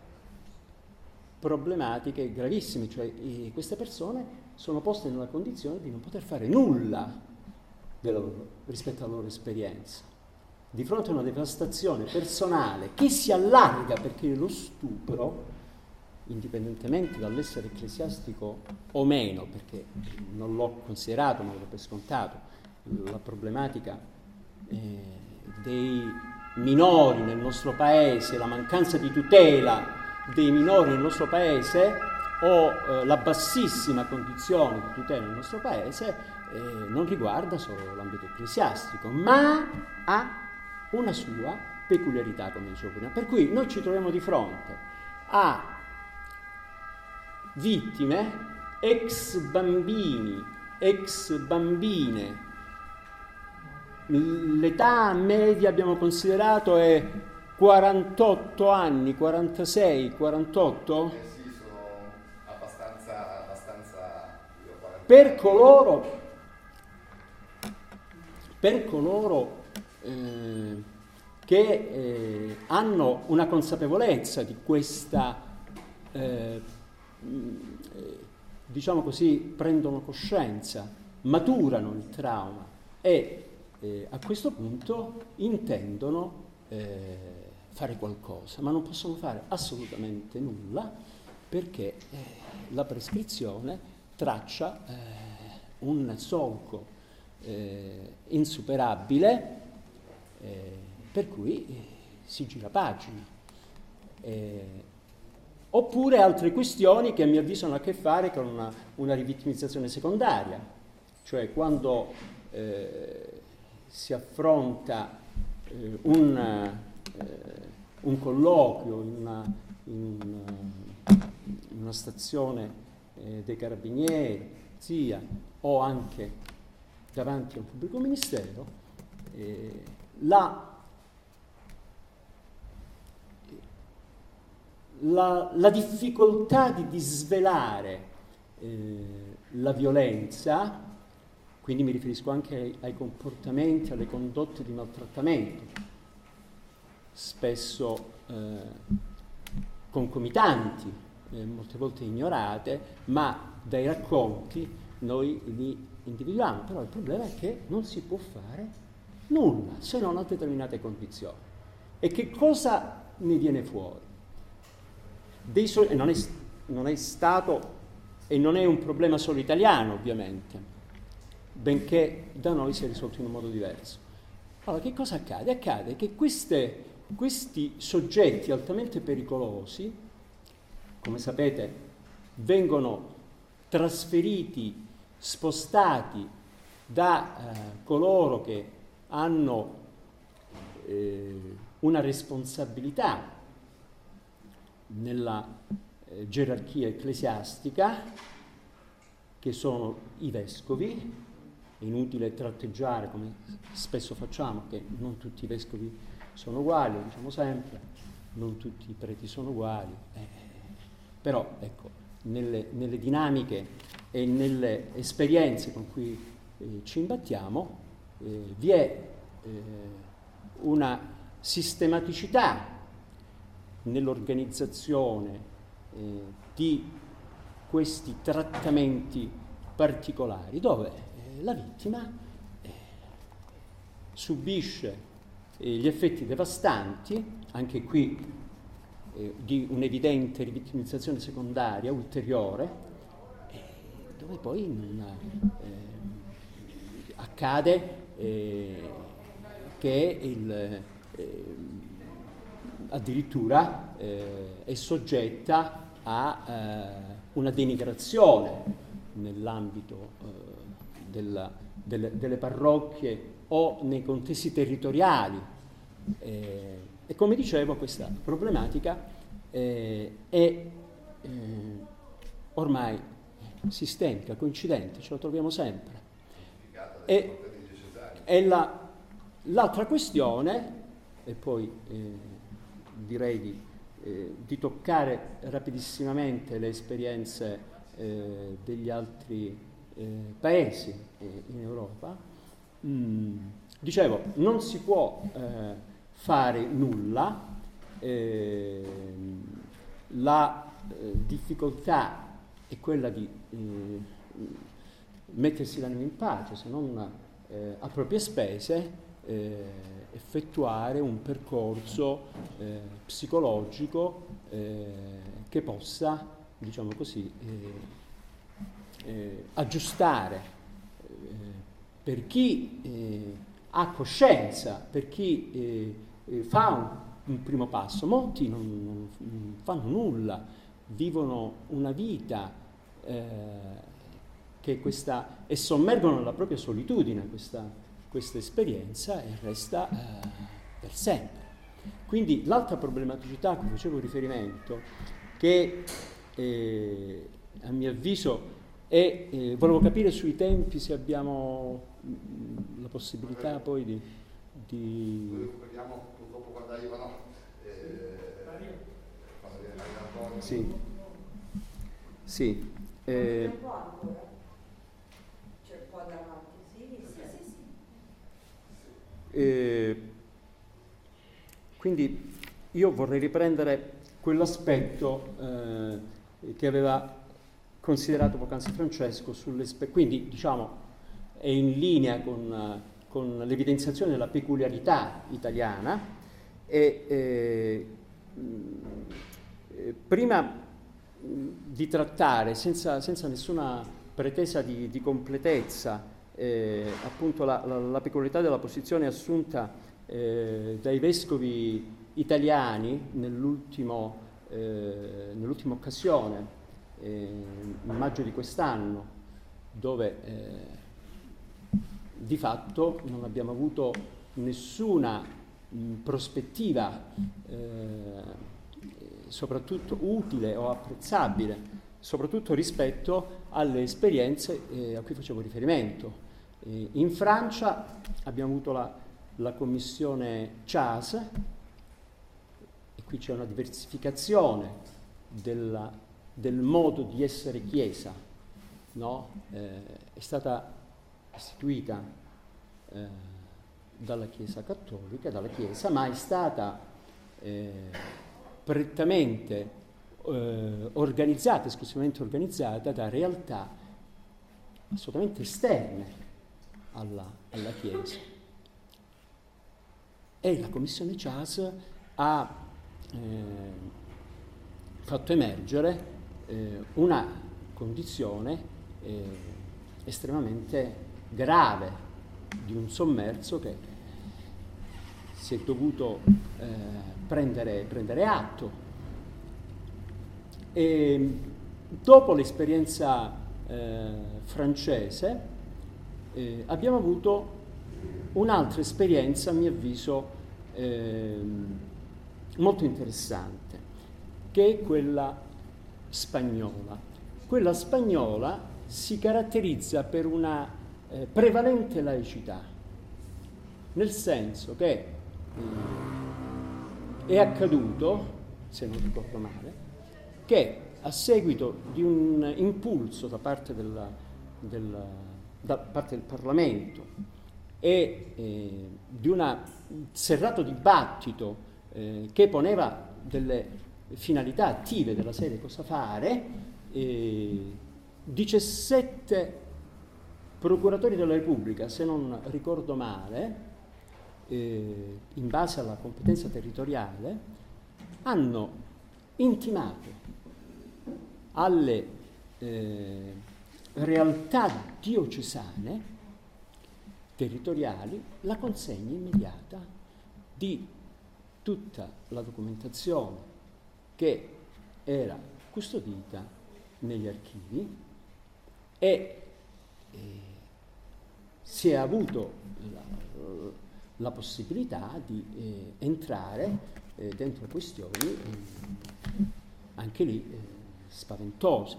problematiche gravissime, cioè queste persone sono poste nella condizione di non poter fare nulla loro, rispetto alla loro esperienza. Di fronte a una devastazione personale che si allarga perché lo stupro, indipendentemente dall'essere ecclesiastico o meno, perché non l'ho considerato, ma l'ho per scontato, la problematica eh, dei minori nel nostro paese, la mancanza di tutela dei minori nel nostro paese o eh, la bassissima condizione di tutela nel nostro paese eh, non riguarda solo l'ambito ecclesiastico, ma ha una sua peculiarità, come dicevo prima. Per cui noi ci troviamo di fronte a vittime, ex bambini, ex bambine. L'età media abbiamo considerato è 48 anni, 46, 48? per coloro, per coloro eh, che eh, hanno una consapevolezza di questa, eh, diciamo così, prendono coscienza, maturano il trauma e eh, a questo punto intendono eh, fare qualcosa, ma non possono fare assolutamente nulla perché eh, la prescrizione traccia eh, un solco eh, insuperabile eh, per cui si gira pagina. Oppure altre questioni che a mio avviso hanno a che fare con una, una rivittimizzazione secondaria, cioè quando eh, si affronta un, un, colloquio in una, in una stazione eh, dei carabinieri, sia o anche davanti a un pubblico ministero, eh, la, la, la, difficoltà di disvelare eh, la violenza, quindi mi riferisco anche ai, ai comportamenti, alle condotte di maltrattamento, spesso eh, concomitanti eh, molte volte ignorate, ma dai racconti noi li individuiamo. Però il problema è che non si può fare nulla se non a determinate condizioni. E che cosa ne viene fuori? So- non, è, non è stato e non è un problema solo italiano, ovviamente, benché da noi sia risolto in un modo diverso. Allora, che cosa accade? Accade che queste, questi soggetti altamente pericolosi come sapete, vengono trasferiti, spostati da eh, coloro che hanno eh, una responsabilità nella eh, gerarchia ecclesiastica, che sono i vescovi, inutile tratteggiare come spesso facciamo che non tutti i vescovi sono uguali, lo diciamo sempre, non tutti i preti sono uguali, eh, però ecco, nelle, nelle, dinamiche e nelle esperienze con cui eh, ci imbattiamo eh, vi è eh, una sistematicità nell'organizzazione eh, di questi trattamenti particolari dove la vittima eh, subisce eh, gli effetti devastanti, anche qui eh, di un'evidente rivittimizzazione secondaria ulteriore, dove poi non, accade che il, addirittura è soggetta a una denigrazione nell'ambito della, delle, delle, parrocchie o nei contesti territoriali. Eh, e come dicevo questa problematica eh, è eh, ormai sistemica, coincidente, ce la troviamo sempre. E, e la, l'altra questione, e poi eh, direi di, eh, di, toccare rapidissimamente le esperienze eh, degli altri eh, paesi eh, in Europa, mm, dicevo, non si può eh, fare nulla, ehm, la eh, difficoltà è quella di mettersi l'anima in pace, se non a proprie spese, effettuare un percorso eh, psicologico eh, che possa, diciamo così, eh, eh, aggiustare eh, per chi eh, ha coscienza, per chi eh, eh, fa un, un, primo passo. Molti non, non, fanno nulla, vivono una vita che questa, e sommergono la propria solitudine questa, questa esperienza e resta per sempre. Quindi l'altra problematicità a cui facevo riferimento, che a mio avviso e eh, volevo capire sui tempi se abbiamo mh, la possibilità poi di... di... Vediamo dopo quando arrivano. Eh, quando viene. Sì. Sì. Eh, eh, quindi io vorrei riprendere quell'aspetto eh, che aveva considerato poc'anzi Francesco, quindi diciamo è in linea con, con, l'evidenziazione della peculiarità italiana e eh, prima di trattare senza, senza nessuna pretesa di, di completezza eh, appunto la, la, la, peculiarità della posizione assunta eh, dai vescovi italiani eh, nell'ultima occasione eh, in maggio di quest'anno, dove eh, di fatto non abbiamo avuto nessuna mh, prospettiva, eh, soprattutto utile o apprezzabile, soprattutto rispetto alle esperienze eh, a cui facevo riferimento. Eh, in Francia abbiamo avuto la, la commissione CHAS, e qui c'è una diversificazione della del modo di essere Chiesa, no? eh, è stata istituita eh, dalla Chiesa cattolica, dalla Chiesa, ma è stata eh, prettamente eh, organizzata, esclusivamente organizzata da realtà assolutamente esterne alla, alla Chiesa. E la Commissione CHAS ha eh, fatto emergere eh, una condizione eh, estremamente grave di un sommerso che si è dovuto eh, prendere, prendere, atto. E dopo l'esperienza eh, francese eh, abbiamo avuto un'altra esperienza, a mio avviso, eh, molto interessante, che è quella spagnola. Quella spagnola si caratterizza per una eh, prevalente laicità, nel senso che eh, è accaduto, se non ricordo male, che a seguito di un impulso da parte, della, della, da parte del Parlamento e eh, di un serrato dibattito eh, che poneva delle finalità attive della serie cosa fare, eh, 17 procuratori della Repubblica, se non ricordo male, eh, in base alla competenza territoriale, hanno intimato alle eh, realtà diocesane territoriali la consegna immediata di tutta la documentazione che era custodita negli archivi e eh, si è avuto la, la possibilità di eh, entrare eh, dentro questioni eh, anche lì eh, spaventose,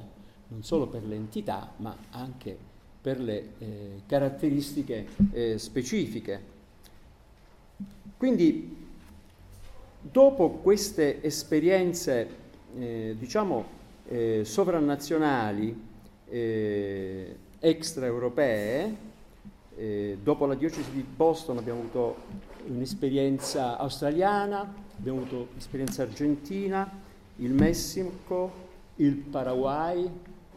non solo per l'entità, ma anche per le eh, caratteristiche specifiche. Quindi, dopo queste esperienze, eh, diciamo, eh, sovranazionali, eh, extraeuropee, eh, dopo la diocesi di Boston abbiamo avuto un'esperienza australiana, abbiamo avuto un'esperienza argentina, il Messico, il Paraguay,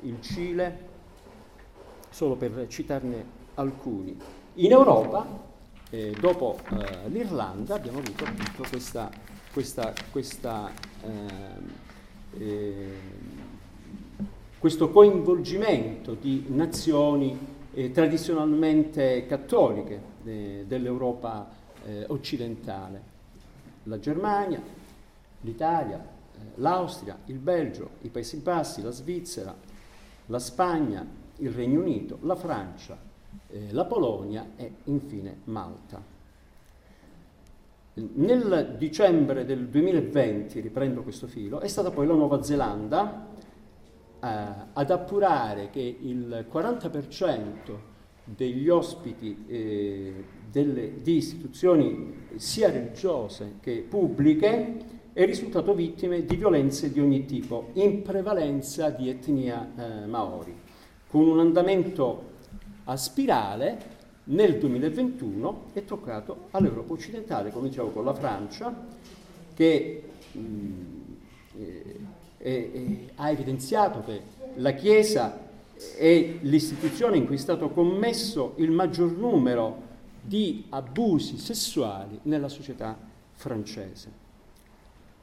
il Cile, solo per citarne alcuni. In Europa, eh, dopo eh, l'Irlanda, abbiamo avuto appunto questa, questa, questa, eh, eh questo coinvolgimento di nazioni eh, tradizionalmente cattoliche eh, dell'Europa occidentale, la Germania, l'Italia, l'Austria, il Belgio, i Paesi Bassi, la Svizzera, la Spagna, il Regno Unito, la Francia, eh, la Polonia e infine Malta. Nel dicembre del 2020, riprendo questo filo, è stata poi la Nuova Zelanda eh, ad appurare che il 40% degli ospiti eh, delle, di istituzioni sia religiose che pubbliche è risultato vittime di violenze di ogni tipo, in prevalenza di etnia eh, maori, con un andamento a spirale nel 2021 è toccato all'Europa occidentale, dicevo con la Francia, che mh, eh, eh, ha evidenziato che la Chiesa è l'istituzione in cui è stato commesso il maggior numero di abusi sessuali nella società francese.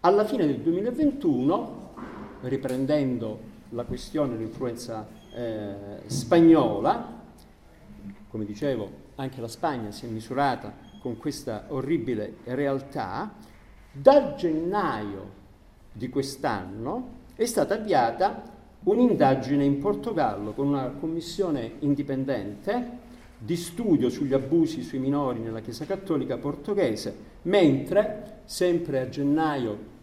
Alla fine del 2021, riprendendo la questione dell'influenza eh, spagnola, come dicevo, anche la Spagna si è misurata con questa orribile realtà, da gennaio di quest'anno è stata avviata un'indagine in Portogallo con una commissione indipendente di studio sugli abusi sui minori nella Chiesa Cattolica portoghese, mentre sempre a gennaio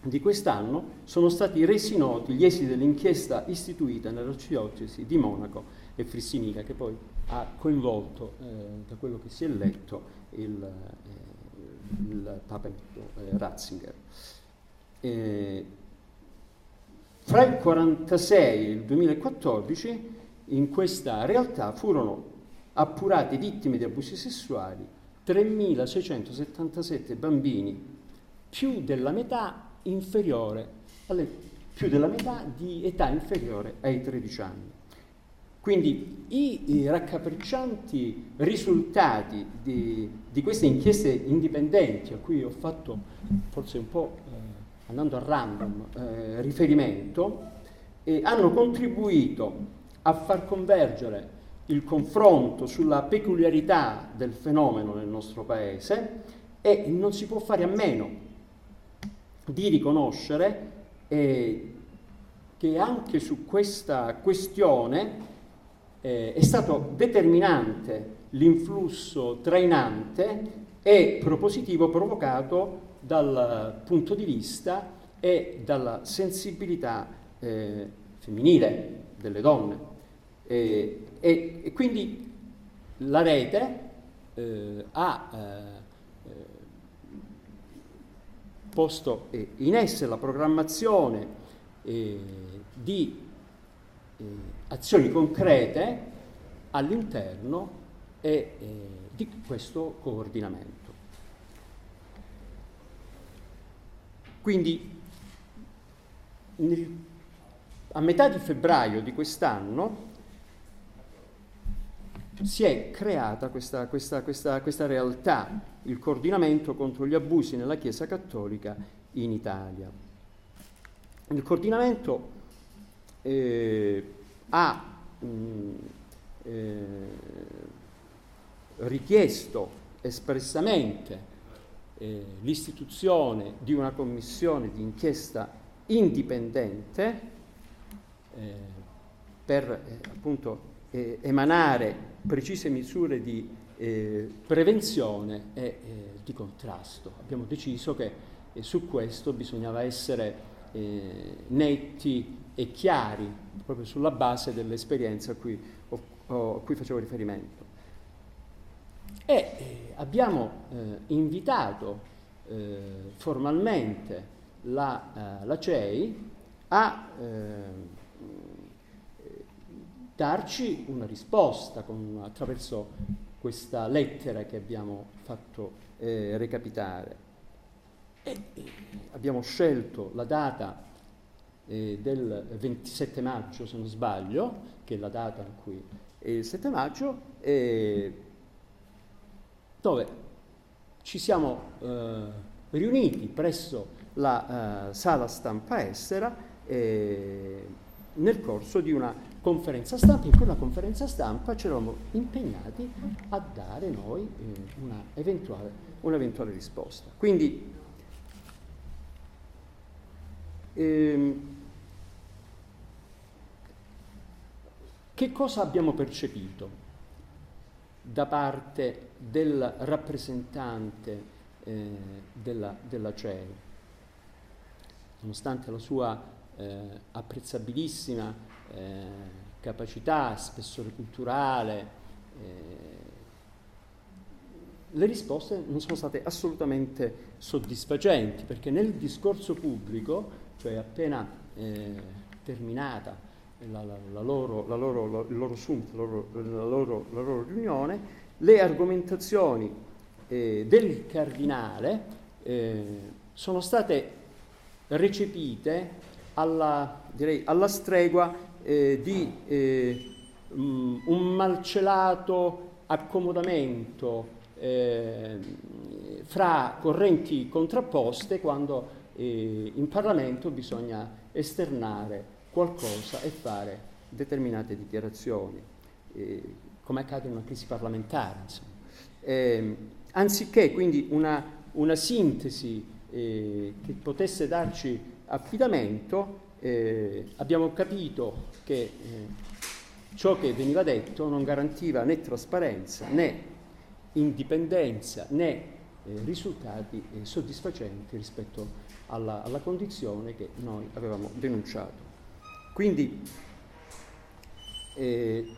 di quest'anno sono stati resi noti gli esiti dell'inchiesta istituita nell'arcidiocesi di Monaco e Frissinica, che poi ha coinvolto, eh, da quello che si è letto, il, eh, il Papa eh, Ratzinger. fra il 1946 e il 2014 in questa realtà furono appurate vittime di abusi sessuali 3.677 bambini, più della metà inferiore, alle, più della metà di età inferiore ai 13 anni. Quindi i, raccapriccianti risultati di, di, queste inchieste indipendenti a cui ho fatto forse un po' eh, andando a random eh, riferimento, eh, hanno contribuito a far convergere il confronto sulla peculiarità del fenomeno nel nostro paese e non si può fare a meno di riconoscere eh, che anche su questa questione eh, è stato determinante l'influsso trainante e propositivo provocato dal punto di vista e dalla sensibilità eh, femminile delle donne. E, e, e, quindi la rete eh, ha eh, posto in essere la programmazione eh, di eh, azioni concrete all'interno e, di questo coordinamento. Quindi nel, a metà di febbraio di quest'anno si è creata questa, questa, questa, questa, realtà, il coordinamento contro gli abusi nella Chiesa Cattolica in Italia. Il coordinamento eh, ha mh, mm, eh, richiesto espressamente eh, l'istituzione di una commissione di inchiesta indipendente eh, per eh, appunto eh, emanare precise misure di eh, prevenzione e di contrasto. Abbiamo deciso che su questo bisognava essere netti e chiari proprio sulla base dell'esperienza a cui, ho, a cui facevo riferimento. E eh, abbiamo eh, invitato eh, formalmente la, eh, la, CEI a eh, darci una risposta con, attraverso questa lettera che abbiamo fatto eh, recapitare. Abbiamo scelto la data del 27 maggio, se non sbaglio, che è la data in cui è il 7 maggio, dove ci siamo eh, riuniti presso la eh, sala stampa estera eh, nel corso di una conferenza stampa. In quella conferenza stampa ci eravamo impegnati a dare noi eh, una eventuale, un'eventuale risposta. Quindi ehm, che cosa abbiamo percepito? da parte del rappresentante eh, della, della CEI. Nonostante la sua eh, apprezzabilissima eh, capacità, spessore culturale, eh, le risposte non sono state assolutamente soddisfacenti perché nel discorso pubblico, cioè appena eh, terminata la, la, la loro, loro, il loro summit, la loro, la loro, riunione, le argomentazioni eh, del cardinale eh, sono state recepite alla, direi, alla stregua eh, di eh, mm, un malcelato accomodamento eh, fra correnti contrapposte quando eh, in Parlamento bisogna esternare qualcosa e fare determinate dichiarazioni, eh, come accade in una crisi parlamentare. Eh, anziché quindi una, una sintesi eh, che potesse darci affidamento, eh, abbiamo capito che eh, ciò che veniva detto non garantiva né trasparenza né indipendenza né risultati soddisfacenti rispetto alla, alla condizione che noi avevamo denunciato. Quindi eh,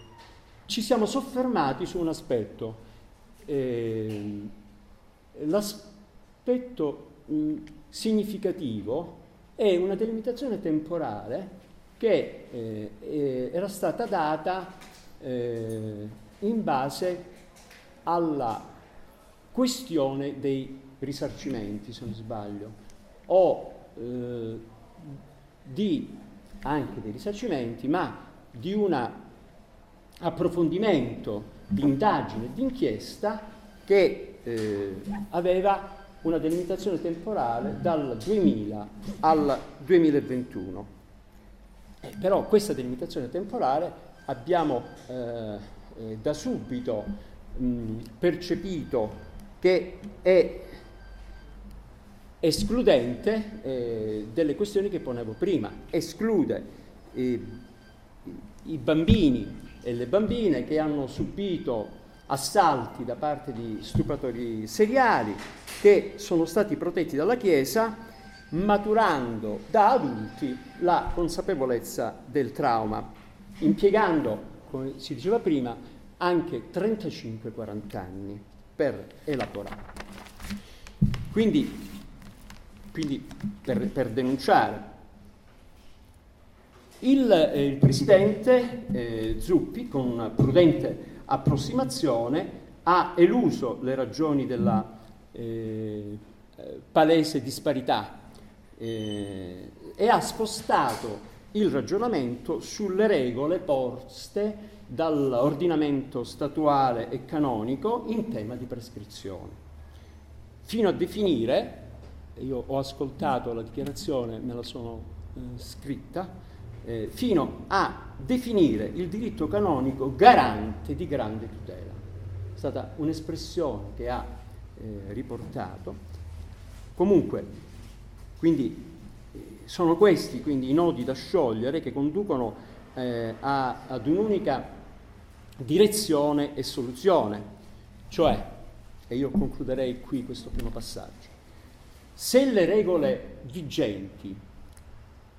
ci siamo soffermati su un aspetto. Eh, l'aspetto mh, significativo è una delimitazione temporale che eh, era stata data eh, in base alla questione dei risarcimenti, se non sbaglio, o eh, di anche dei risarcimenti, ma di un approfondimento di indagine, di inchiesta che eh, aveva una delimitazione temporale dal 2000 al 2021. Eh, però questa delimitazione temporale abbiamo eh, eh da subito mh, percepito che è escludente eh, delle questioni che ponevo prima, esclude eh, i bambini e le bambine che hanno subito assalti da parte di stupratori seriali che sono stati protetti dalla Chiesa maturando da adulti la consapevolezza del trauma, impiegando, come si diceva prima, anche 35-40 anni per elaborare. Quindi, quindi per, per, denunciare. Il, eh, il presidente eh, Zuppi, con una prudente approssimazione, ha eluso le ragioni della eh, palese disparità eh, e ha spostato il ragionamento sulle regole poste dall'ordinamento statuale e canonico in tema di prescrizione, fino a definire, io ho ascoltato la dichiarazione, me la sono eh, scritta, eh, fino a definire il diritto canonico garante di grande tutela. È stata un'espressione che ha eh, riportato. Comunque, quindi sono questi quindi i nodi da sciogliere che conducono eh, a, ad un'unica direzione e soluzione, cioè, e io concluderei qui questo primo passaggio, se le regole vigenti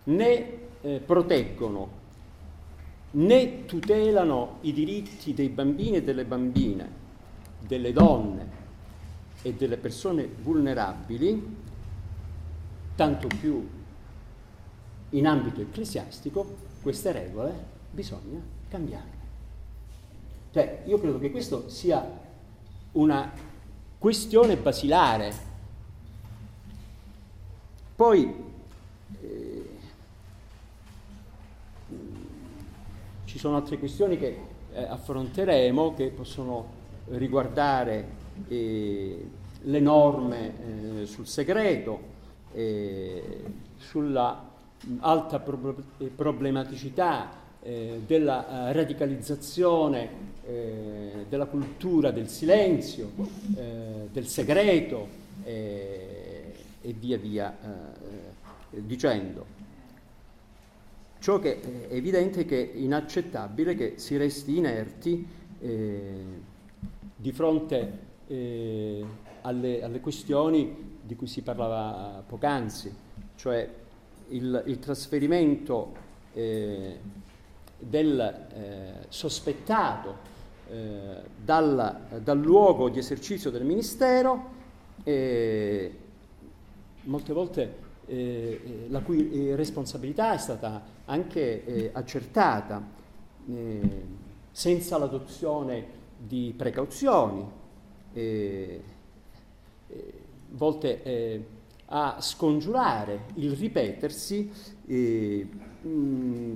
né eh, proteggono né tutelano i diritti dei bambini e delle bambine, delle donne e delle persone vulnerabili, tanto più in ambito ecclesiastico, queste regole bisogna cambiare. Cioè, io credo che questo sia una questione basilare. Poi eh, ci sono altre questioni che eh, affronteremo che possono riguardare eh, le norme eh, sul segreto, eh, sulla alta problematicità eh, della radicalizzazione della cultura del silenzio, del segreto e via via dicendo. Ciò che è evidente che è inaccettabile che si resti inerti di fronte alle, alle, questioni di cui si parlava poc'anzi, cioè il, il trasferimento eh, del eh, sospettato eh, dal, dal, luogo di esercizio del ministero, eh, molte volte eh, eh, la cui eh, responsabilità è stata anche accertata senza l'adozione di precauzioni, volte a scongiurare il ripetersi mh,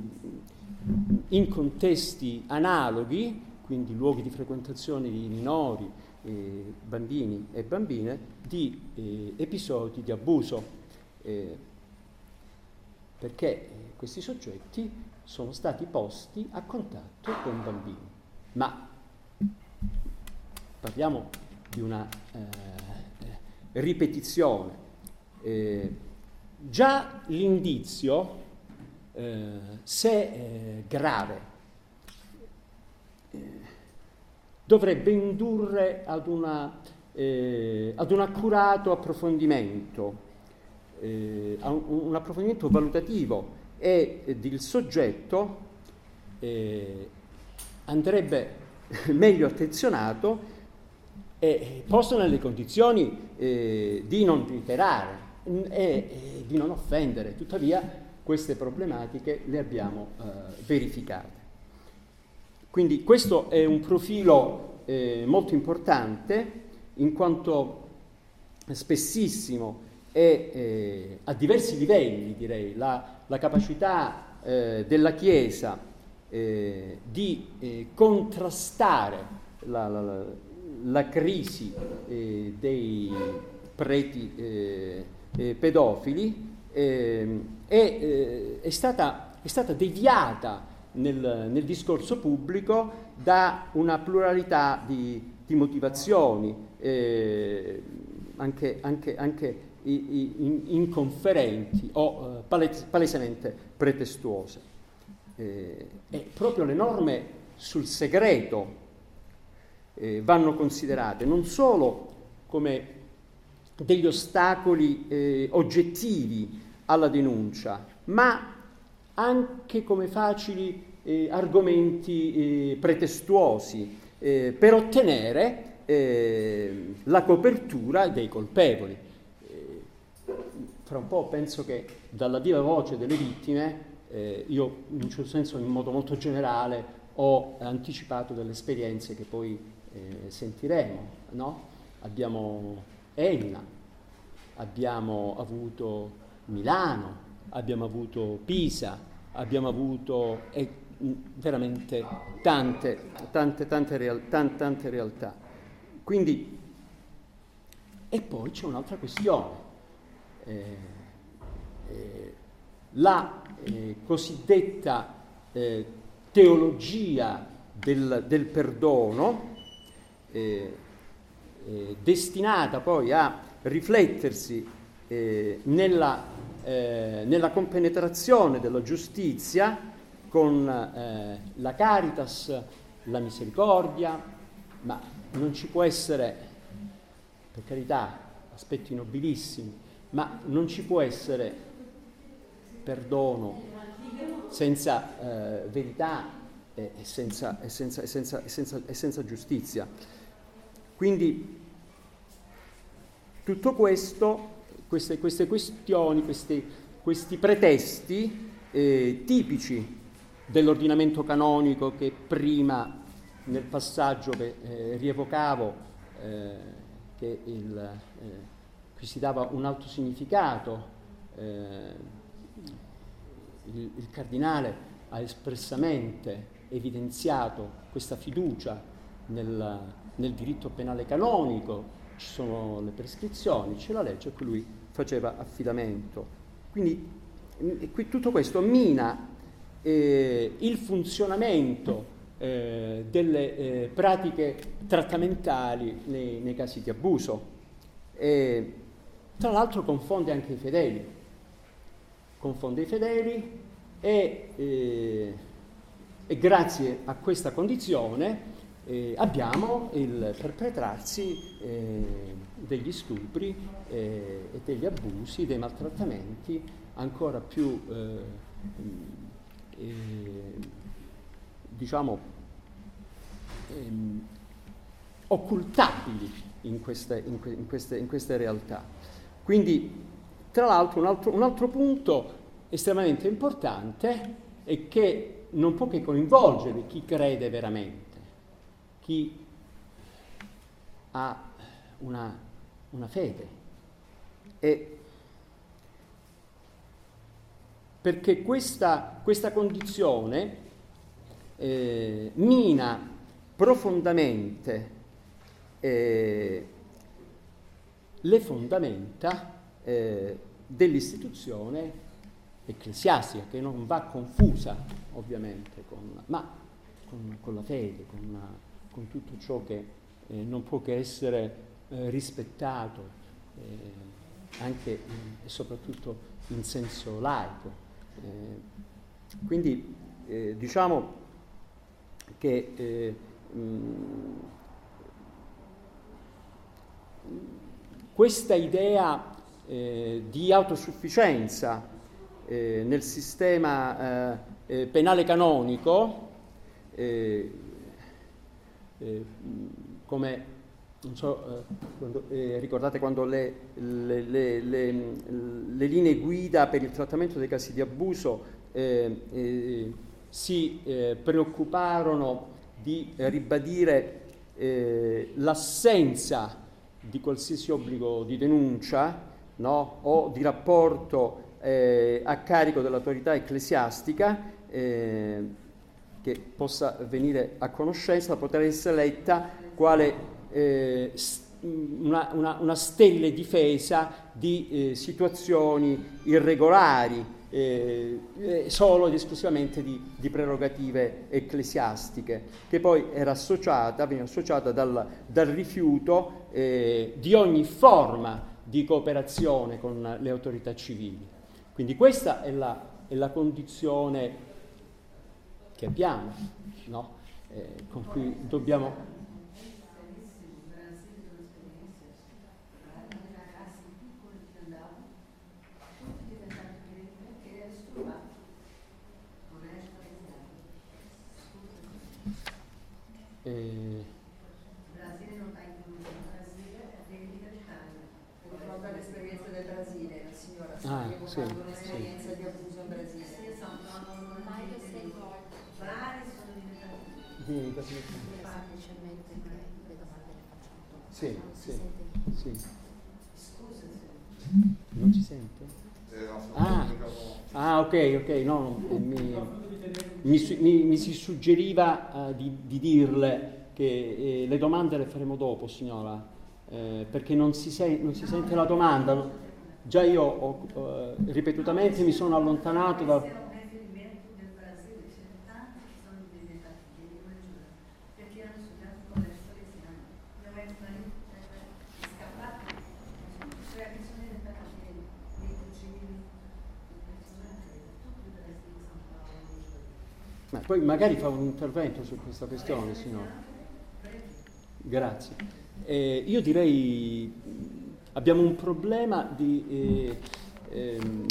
in contesti analoghi, quindi luoghi di frequentazione di minori, eh, bambini e bambine, di eh, episodi di abuso, eh, perché questi soggetti sono stati posti a contatto con bambini. Ma parliamo di una eh, ripetizione. Eh, già l'indizio eh, se eh, grave, eh, dovrebbe indurre ad, una, eh, ad, un accurato approfondimento, eh, un, un, approfondimento valutativo e il soggetto andrebbe meglio attenzionato e posto nelle condizioni di non reiterare e di non offendere. Tuttavia queste problematiche le abbiamo eh, verificate. Quindi questo è un profilo eh, molto importante in quanto spessissimo è eh, a diversi livelli, direi, la, la capacità eh, della Chiesa eh, di eh, contrastare la, la, la crisi dei preti pedofili eh, è, eh, è, stata, è, stata, deviata nel, nel, discorso pubblico da una pluralità di, di motivazioni, eh, anche, anche, anche in, inconferenti o eh, palesemente pretestuose. Eh, e proprio le norme sul segreto eh, vanno considerate non solo come degli ostacoli eh, oggettivi alla denuncia, ma anche come facili eh, argomenti eh, pretestuosi eh, per ottenere eh, la copertura dei colpevoli. Eh, fra un po' penso che dalla viva voce delle vittime, eh, io in un certo senso in modo molto generale ho anticipato delle esperienze che poi sentiremo. No? Abbiamo Enna, abbiamo avuto Milano, abbiamo avuto Pisa, abbiamo avuto veramente tante, tante, tante, real, tante, tante realtà. Quindi, e poi c'è un'altra questione. Eh, eh, la eh, cosiddetta eh, teologia del, del perdono, eh, destinata poi a riflettersi nella, nella compenetrazione della giustizia con eh, la caritas, la misericordia, ma non ci può essere, per carità, aspetti nobilissimi, ma non ci può essere perdono senza eh, verità e senza, e, senza, e, senza, e senza giustizia. Quindi tutto questo, queste, queste questioni, questi, questi pretesti eh, tipici dell'ordinamento canonico che prima nel passaggio che eh, rievocavo, eh, che il, eh, qui si dava un altro significato, eh, il, il cardinale ha espressamente evidenziato questa fiducia nel, nel, diritto penale canonico, ci sono le prescrizioni, c'è la legge a cui lui faceva affidamento. Quindi qui tutto questo mina eh, il funzionamento eh, delle eh, pratiche trattamentali nei, nei, casi di abuso. E, tra l'altro confonde anche i fedeli, confonde i fedeli e, eh, e grazie a questa condizione eh, abbiamo il perpetrarsi eh, degli stupri eh, e degli abusi, dei maltrattamenti ancora più eh, diciamo, ehm, occultabili in queste, in, que, in, queste, in queste, realtà. Quindi, tra l'altro, un altro, un altro punto estremamente importante è che non può che coinvolgere chi crede veramente, chi ha una, una fede. E perché questa, questa condizione eh, mina profondamente eh, le fondamenta eh, dell'istituzione ecclesiastica, che non va confusa ovviamente, con, ma con, con, la fede, con, con, tutto ciò che eh, non può che essere eh, rispettato, eh, anche e soprattutto in senso laico. Eh, quindi eh, diciamo che eh, mh, questa idea di autosufficienza nel sistema penale canonico, come non so, eh, quando, eh, ricordate quando le, le, le, le, linee guida per il trattamento dei casi di abuso eh, eh si eh, preoccuparono di ribadire eh, l'assenza di qualsiasi obbligo di denuncia no? o di rapporto a carico dell'autorità ecclesiastica che possa venire a conoscenza, poter essere letta quale eh, una, una, una, stelle difesa di eh, situazioni irregolari, eh, eh, solo ed esclusivamente di, di, prerogative ecclesiastiche, che poi era associata, veniva associata dal, dal rifiuto eh, di ogni forma di cooperazione con le autorità civili. Quindi questa è la, è la condizione che abbiamo, no? eh, con cui dobbiamo Eh, Brasile non ha incluso, Brasile è l'Italia. Ricorda l'esperienza del Brasile, la signora sta ah, sì, un'esperienza sì. di abuso in Brasile. Sì, esatto, hanno vari sono diventati. Vieni, così. Semplicemente le domande le facciamo. Sì, sì, sì. Scusa. Non ci sente? Eh, ah, ah, ok, ok, no, mi, mi, mi, mi si suggeriva uh, di, di, dirle che eh, le domande le faremo dopo, signora, eh, perché non si, se, non si, sente la domanda. Già io ho, uh, ripetutamente mi sono allontanato da... poi magari fa un intervento su questa questione, signore. Grazie. Eh, io direi abbiamo un problema di, eh, ehm,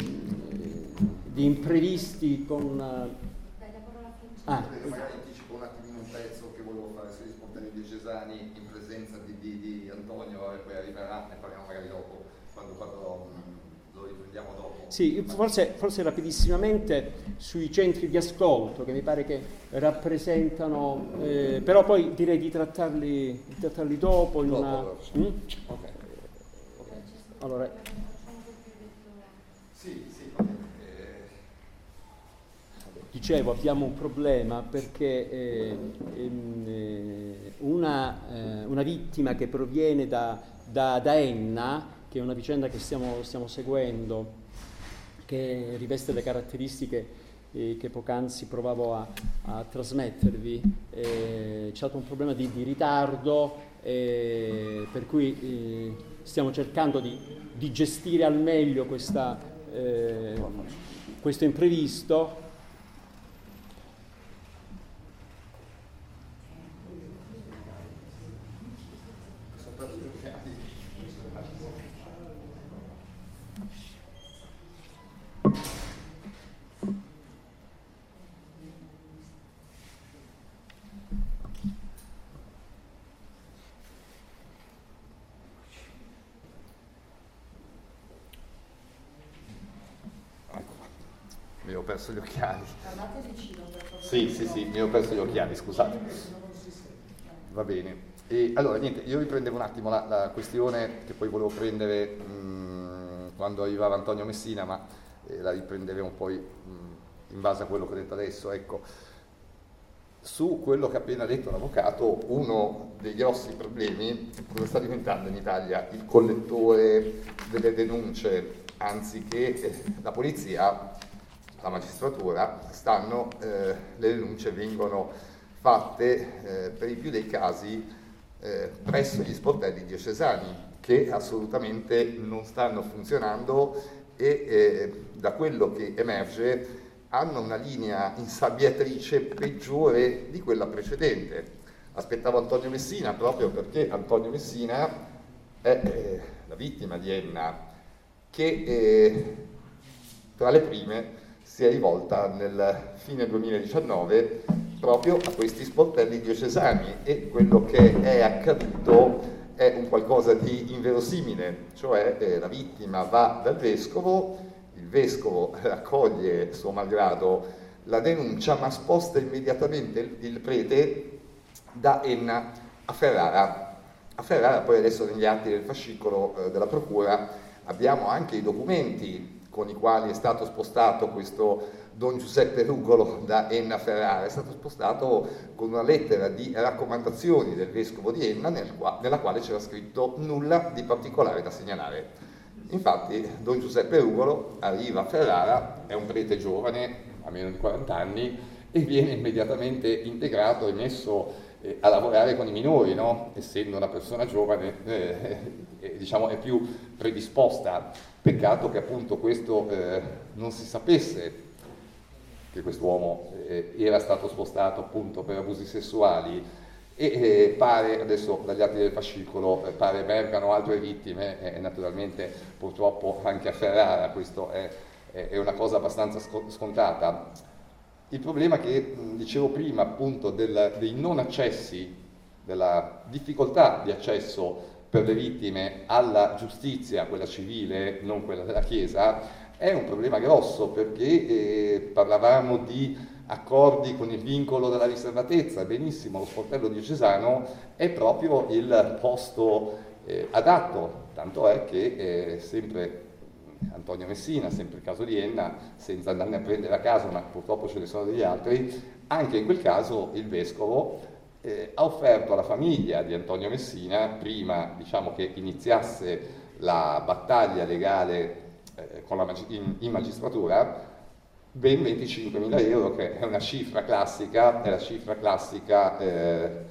di imprevisti con... Ah. Magari anticipo un attimino un pezzo che volevo fare sugli spontanei diocesani in presenza di, di, di Antonio e poi arriverà, ne parliamo magari dopo, quando, quando riprendiamo dopo. Sì, forse, forse, rapidissimamente sui centri di ascolto che mi pare che rappresentano, eh, però poi direi di trattarli, di trattarli dopo in una... Mm? Okay. Okay. Allora... Sì, sì. Dicevo, abbiamo un problema perché eh, ehm, eh, una, eh, una, vittima che proviene da, da, da Enna, che è una vicenda che stiamo, stiamo seguendo, che riveste le caratteristiche eh, che poc'anzi provavo a, a trasmettervi. Eh, c'è stato un problema di, di ritardo, eh, per cui eh, stiamo cercando di, di, gestire al meglio questa, eh, questo imprevisto perso gli occhiali. Sì, sì, sì, mi ho perso gli occhiali, scusate. Va bene. E allora, niente, io riprendevo un attimo la, la questione che poi volevo prendere mh, mm, quando arrivava Antonio Messina, ma eh, la riprenderemo poi mh, mm, in base a quello che ho detto adesso. Ecco, su quello che ha appena detto l'avvocato, uno dei grossi problemi, cosa sta diventando in Italia il collettore delle denunce, anziché eh, la polizia la magistratura, stanno, eh, le denunce vengono fatte eh, per i più dei casi eh, presso gli sportelli diocesani che assolutamente non stanno funzionando e eh, da quello che emerge hanno una linea insabbiatrice peggiore di quella precedente. Aspettavo Antonio Messina proprio perché Antonio Messina è eh, la vittima di Enna che eh, tra le prime si è rivolta nel fine 2019 proprio a questi sportelli diocesani e quello che è accaduto è un qualcosa di inverosimile, cioè eh, la vittima va dal vescovo, il vescovo raccoglie suo malgrado la denuncia ma sposta immediatamente il, il prete da Enna a Ferrara. A Ferrara poi adesso negli atti del fascicolo eh, della procura abbiamo anche i documenti con i quali è stato spostato questo Don Giuseppe Rugolo da Enna Ferrara, è stato spostato con una lettera di raccomandazioni del vescovo di Enna nel qua, nella quale c'era scritto nulla di particolare da segnalare. Infatti Don Giuseppe Rugolo arriva a Ferrara, è un prete giovane, a meno di 40 anni, e viene immediatamente integrato e messo eh, a lavorare con i minori, no? essendo una persona giovane eh, eh, diciamo, è più predisposta Peccato che appunto questo eh, non si sapesse che quest'uomo eh, era stato spostato appunto per abusi sessuali e eh, pare, adesso dagli atti del fascicolo, eh, pare emergano altre vittime e naturalmente purtroppo anche a Ferrara questo è, è una cosa abbastanza scontata. Il problema che dicevo prima appunto del, dei non accessi della difficoltà di accesso per le vittime alla giustizia, quella civile, non quella della Chiesa, è un problema grosso perché eh, parlavamo di accordi con il vincolo della riservatezza, benissimo, lo sportello diocesano è proprio il posto eh, adatto, tanto è che eh, sempre Antonio Messina, sempre il caso di Enna, senza andarne a prendere a caso, ma purtroppo ce ne sono degli altri, anche in quel caso il vescovo eh, ha offerto alla famiglia di Antonio Messina, prima diciamo, che iniziasse la battaglia legale eh, mag- in, in, magistratura, ben 25.000 euro, che è una cifra classica, è la cifra classica, eh,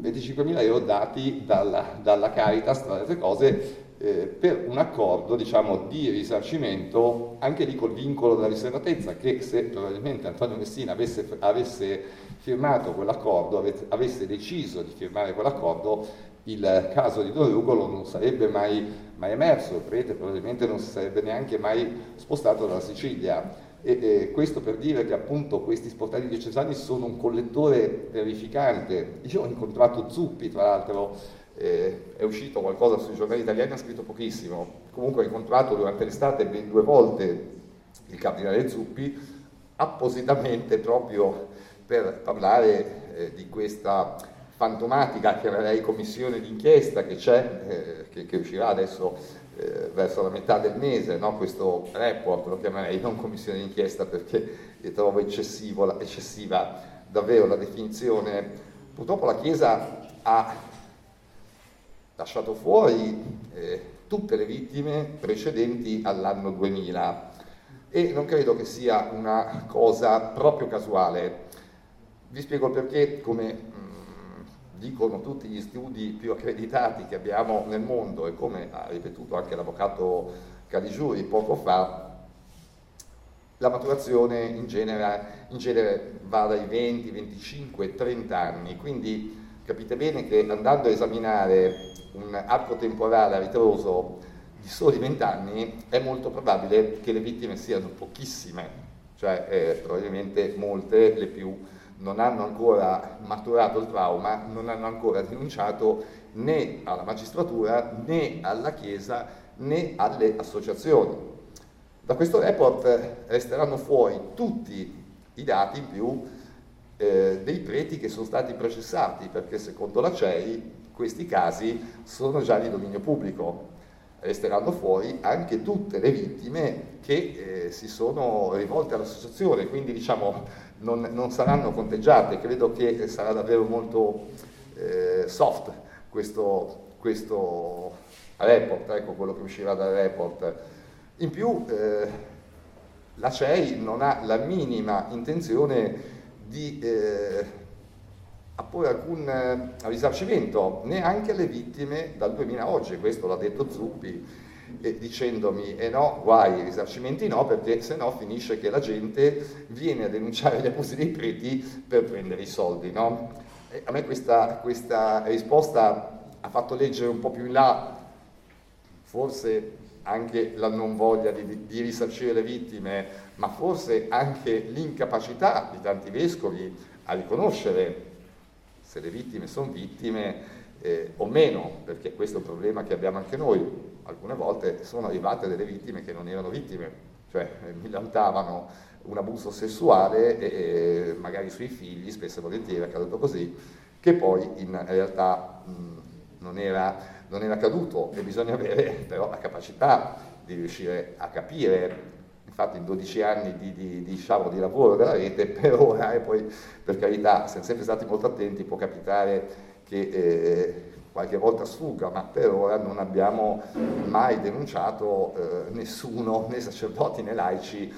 25.000 euro dati dalla, dalla Caritas, tra le altre cose, eh, per un accordo diciamo, di risarcimento, anche lì col vincolo della riservatezza, che se probabilmente Antonio Messina avesse, avesse firmato quell'accordo, avesse deciso di firmare quell'accordo, il caso di Don Rugolo non sarebbe mai, mai emerso, il prete probabilmente non si sarebbe neanche mai spostato dalla Sicilia. E, e, questo per dire che appunto questi sportelli diocesani sono un collettore terrificante. Io ho incontrato Zuppi, tra l'altro, eh, è uscito qualcosa sui giornali italiani, ha scritto pochissimo. Comunque ho incontrato durante l'estate ben due volte il cardinale Zuppi, appositamente proprio per parlare eh, di questa fantomatica, chiamerei commissione d'inchiesta che c'è, eh, che, che, uscirà adesso eh, verso la metà del mese, no? questo report lo chiamerei non commissione d'inchiesta perché trovo eccessiva davvero la definizione. Purtroppo la Chiesa ha lasciato fuori eh, tutte le vittime precedenti all'anno 2000 e non credo che sia una cosa proprio casuale. Vi spiego perché, come mh, mm, dicono tutti gli studi più accreditati che abbiamo nel mondo e come ha ripetuto anche l'avvocato Caligiuri poco fa, la maturazione in genere, in genere va dai 20, 25, 30 anni, quindi capite bene che andando a esaminare un arco temporale a ritroso di soli 20 anni, è molto probabile che le vittime siano pochissime, cioè eh, probabilmente molte, le più, non hanno ancora maturato il trauma, non hanno ancora denunciato né alla magistratura né alla Chiesa né alle associazioni. Da questo report resteranno fuori tutti i dati in più eh, dei preti che sono stati processati, perché secondo la CEI questi casi sono già di dominio pubblico. Resteranno fuori anche tutte le vittime che eh, si sono rivolte all'associazione, quindi diciamo non, non, saranno conteggiate. Credo che sarà davvero molto eh, soft questo, questo, report, ecco quello che uscirà dal report. In più eh, la CEI non ha la minima intenzione di eh, apporre alcun eh, risarcimento neanche alle vittime dal 2000 a oggi, questo l'ha detto Zuppi eh, dicendomi eh no, guai, risarcimenti no, perché se no finisce che la gente viene a denunciare gli abusi dei preti per prendere i soldi. No? a me questa, questa risposta ha fatto leggere un po' più in là, forse anche la non voglia di, di, risarcire le vittime, ma forse anche l'incapacità di tanti vescovi a riconoscere se le vittime sono vittime eh, o meno, perché questo è un problema che abbiamo anche noi. Alcune volte sono arrivate delle vittime che non erano vittime, cioè eh, mi lamentavano un abuso sessuale e, magari sui figli, spesso e volentieri è accaduto così, che poi in realtà mh, non, era, non era accaduto e bisogna avere però la capacità di riuscire a capire infatti in 12 anni di, di, diciamo, di, lavoro della rete per ora e poi per carità siamo sempre stati molto attenti, può capitare che eh, qualche volta sfugga, ma per ora non abbiamo mai denunciato eh, nessuno, né sacerdoti né laici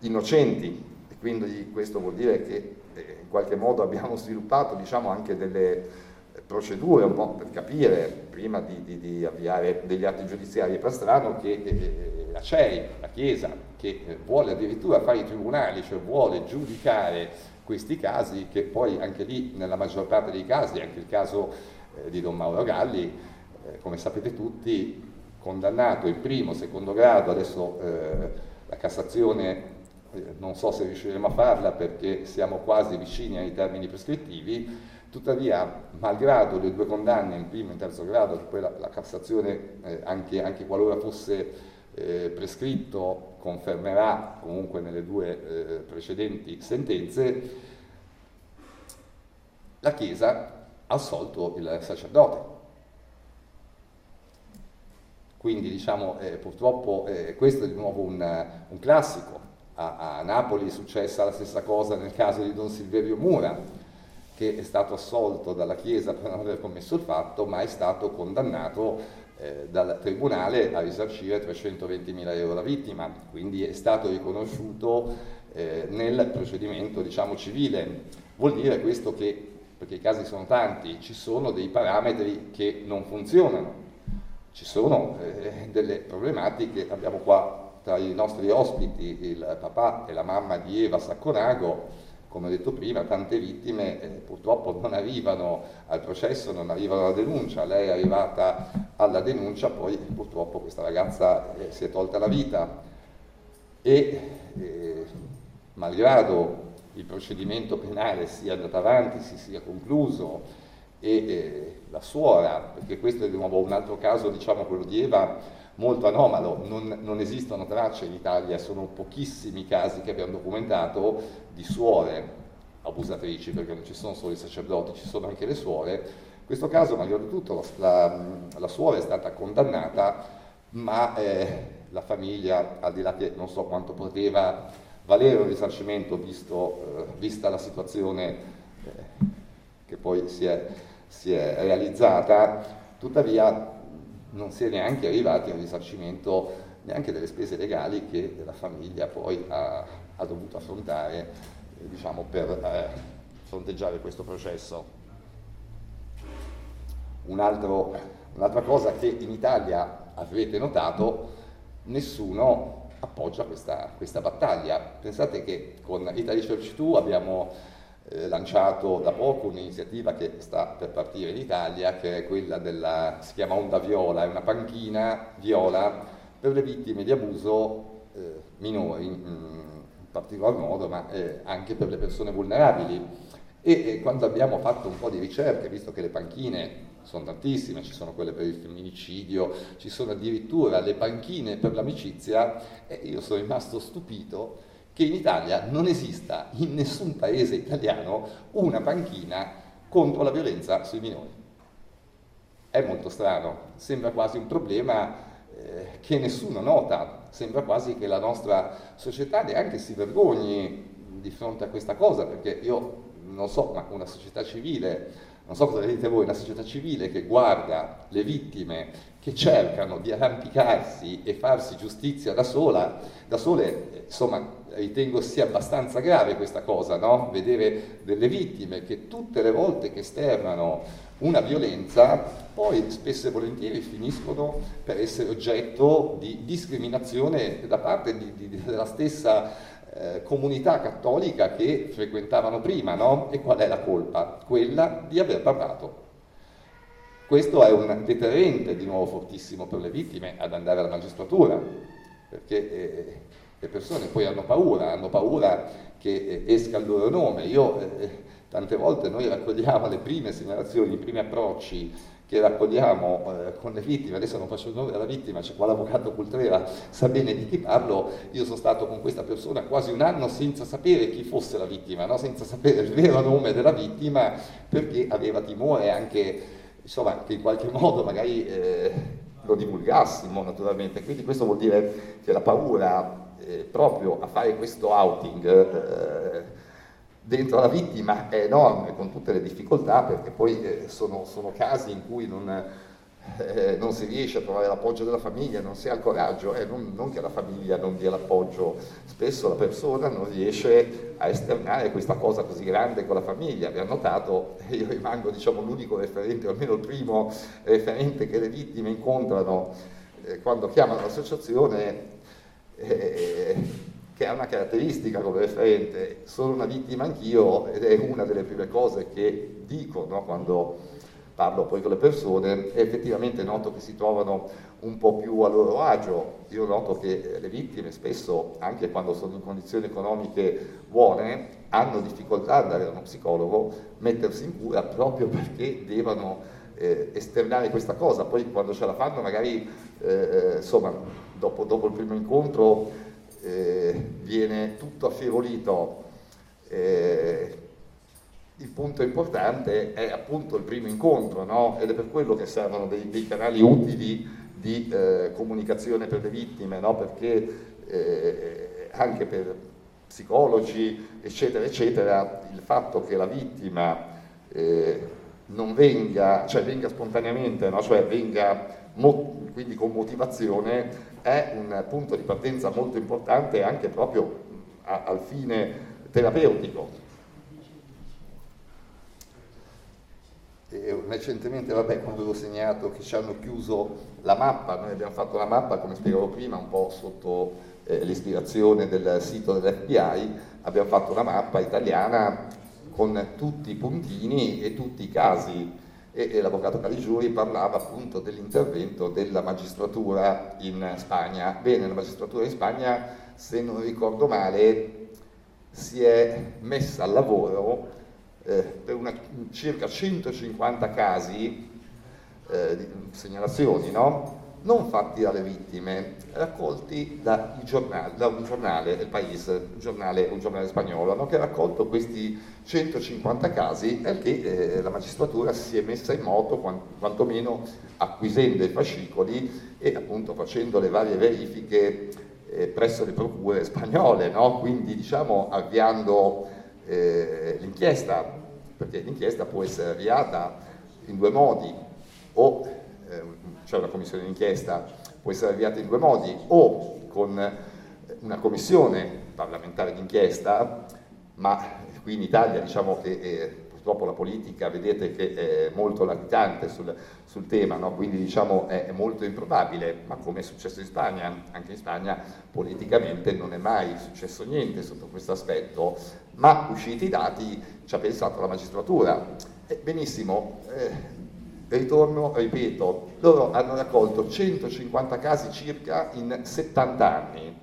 innocenti. E quindi questo vuol dire che eh, in qualche modo abbiamo sviluppato diciamo, anche delle procedure un po' per capire, prima di, di, di avviare degli atti giudiziari per strano, che eh, la CEI, la Chiesa, che eh, vuole addirittura fare i tribunali, cioè vuole giudicare questi casi, che poi anche lì nella maggior parte dei casi, anche il caso eh, di Don Mauro Galli, eh, come sapete tutti, condannato in primo, secondo grado, adesso eh, la Cassazione eh, non so se riusciremo a farla perché siamo quasi vicini ai termini prescrittivi, tuttavia, malgrado le due condanne in primo e in terzo grado, che poi la, la Cassazione, eh, anche, anche, qualora fosse eh, prescritto, confermerà comunque nelle due eh, precedenti sentenze, la Chiesa ha assolto il sacerdote. Quindi diciamo, eh, purtroppo eh, questo è di nuovo un, un classico. A, a, Napoli è successa la stessa cosa nel caso di Don Silverio Mura, che è stato assolto dalla Chiesa per non aver commesso il fatto, ma è stato condannato eh, dal Tribunale a risarcire 320.000 euro la vittima, quindi è stato riconosciuto eh, nel procedimento diciamo, civile. Vuol dire questo che, perché i casi sono tanti, ci sono dei parametri che non funzionano. Ci sono eh, delle problematiche, abbiamo qua tra i nostri ospiti il papà e la mamma di Eva Sacconago, come ho detto prima, tante vittime eh, purtroppo non arrivano al processo, non arrivano alla denuncia, lei è arrivata alla denuncia, poi purtroppo questa ragazza eh, si è tolta la vita. E eh, malgrado il procedimento penale sia andato avanti, si sia concluso, e eh, la suora, perché questo è di nuovo un altro caso, diciamo quello di Eva, molto anomalo, non, non, esistono tracce in Italia, sono pochissimi casi che abbiamo documentato di suore abusatrici, perché non ci sono solo i sacerdoti, ci sono anche le suore. In questo caso, malgrado tutto, la, la suora è stata condannata, ma eh, la famiglia, al di là che non so quanto poteva valere un risarcimento visto, eh, vista la situazione eh, che poi si è si è realizzata, tuttavia non si è neanche arrivati a un risarcimento neanche delle spese legali che la famiglia poi ha, ha dovuto affrontare eh, diciamo, per eh, fronteggiare questo processo. Un altro, un'altra cosa che in Italia avrete notato, nessuno appoggia questa, questa battaglia. Pensate che con Italy Church 2 abbiamo eh, lanciato da poco un'iniziativa che sta per partire in Italia, che è quella della, si chiama Onda Viola, è una panchina viola per le vittime di abuso eh, minori, in, in, particolar modo, ma eh, anche per le persone vulnerabili. E, e quando abbiamo fatto un po' di ricerche, visto che le panchine sono tantissime, ci sono quelle per il femminicidio, ci sono addirittura le panchine per l'amicizia, e io sono rimasto stupito che in Italia non esista in nessun paese italiano una panchina contro la violenza sui minori. È molto strano, sembra quasi un problema eh, che nessuno nota, sembra quasi che la nostra società neanche si vergogni di fronte a questa cosa, perché io non so, ma una società civile non so cosa vedete voi, una società civile che guarda le vittime che cercano di arrampicarsi e farsi giustizia da sola, da sole, insomma, ritengo sia abbastanza grave questa cosa, no? Vedere delle vittime che tutte le volte che esternano una violenza, poi spesso e volentieri finiscono per essere oggetto di discriminazione da parte di, di, della stessa eh, comunità cattolica che frequentavano prima, no? E qual è la colpa? Quella di aver parlato. Questo è un deterrente di nuovo fortissimo per le vittime ad andare alla magistratura, perché eh, le persone poi hanno paura, hanno paura che eh, esca il loro nome. Io eh, tante volte noi raccogliamo le prime segnalazioni, i primi approcci che raccogliamo eh, con le vittime, adesso non faccio il nome della vittima, c'è qua l'avvocato Cultrera, sa bene di chi parlo, io sono stato con questa persona quasi un anno senza sapere chi fosse la vittima, no? senza sapere il vero nome della vittima, perché aveva timore anche, insomma, che in qualche modo magari eh, lo divulgassimo naturalmente, quindi questo vuol dire che la paura eh, proprio a fare questo outing eh, dentro la vittima è enorme con tutte le difficoltà perché poi eh, sono, sono, casi in cui non, eh, non, si riesce a trovare l'appoggio della famiglia, non si ha il coraggio, non, non, che la famiglia non dia l'appoggio, spesso la persona non riesce a esternare questa cosa così grande con la famiglia. Abbiamo notato, io rimango diciamo, l'unico referente, o almeno il primo referente che le vittime incontrano eh, quando chiamano l'associazione eh, che ha una caratteristica come referente, sono una vittima anch'io ed è una delle prime cose che dico no, quando, parlo poi con le persone e effettivamente noto che si trovano un po' più a loro agio. Io noto che le vittime spesso, anche quando sono in condizioni economiche buone, hanno difficoltà ad andare da uno psicologo, mettersi in cura proprio perché devono eh, esternare questa cosa. Poi quando ce la fanno magari, eh, eh insomma, dopo, dopo, il primo incontro eh, viene tutto affievolito. Eh, il punto importante è appunto il primo incontro, no? ed è per quello che servono dei, dei canali utili di comunicazione per le vittime, no? perché anche per psicologi, eccetera, eccetera, il fatto che la vittima eh, non venga, cioè venga spontaneamente, no? cioè venga quindi con motivazione, è un punto di partenza molto importante anche proprio a, al fine terapeutico. E recentemente, vabbè, quando avevo segnato che ci hanno chiuso la mappa, noi abbiamo fatto la mappa, come spiegavo prima, un po' sotto eh, l'ispirazione del sito dell'FBI, abbiamo fatto una mappa italiana con tutti i puntini e tutti i casi e, e l'avvocato Caligiuri parlava appunto dell'intervento della magistratura in Spagna. Bene, la magistratura in Spagna, se non ricordo male, si è messa al lavoro eh, per una, circa 150 casi eh, di segnalazioni, no? non fatti dalle vittime, raccolti da, giornali, da un giornale del paese, un giornale, un giornale spagnolo, no? che ha raccolto questi 150 casi che eh, la magistratura si è messa in moto, quantomeno acquisendo i fascicoli e appunto facendo le varie verifiche eh, presso le procure spagnole, no? quindi diciamo avviando eh, l'inchiesta, perché l'inchiesta può essere avviata in due modi, o eh, cioè una commissione d'inchiesta può essere avviata in due modi, o con una commissione parlamentare d'inchiesta, ma qui in Italia diciamo che eh, purtroppo la politica vedete che è molto latitante sul, sul tema, no? quindi diciamo è, molto improbabile, ma come è successo in Spagna, anche in Spagna politicamente non è mai successo niente sotto questo aspetto, ma usciti i dati ci ha pensato la magistratura. Eh, benissimo, eh, ritorno, ripeto, loro hanno raccolto 150 casi circa in 70 anni.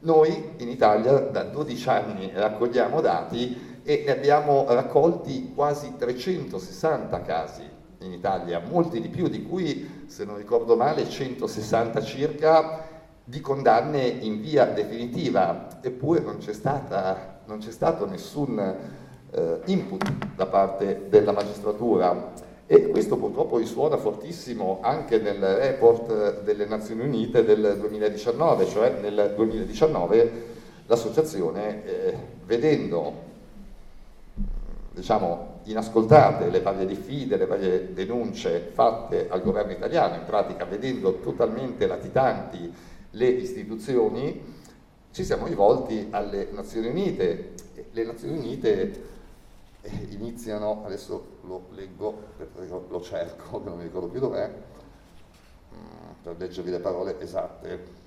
Noi in Italia da 12 anni raccogliamo dati e ne abbiamo raccolti quasi 360 casi. In Italia, molti di più, di cui, se non ricordo male, 160 circa di condanne in via definitiva, eppure non c'è, stata, non c'è stato nessun eh, input da parte della magistratura e questo purtroppo risuona fortissimo anche nel report delle Nazioni Unite del 2019, cioè nel 2019 l'associazione eh, vedendo diciamo, inascoltate le varie diffide, le varie denunce fatte al governo italiano, in pratica vedendo totalmente latitanti le istituzioni, ci siamo rivolti alle Nazioni Unite. Le Nazioni Unite iniziano, adesso lo leggo, lo cerco, non mi ricordo più dov'è, mm, per leggervi le parole esatte.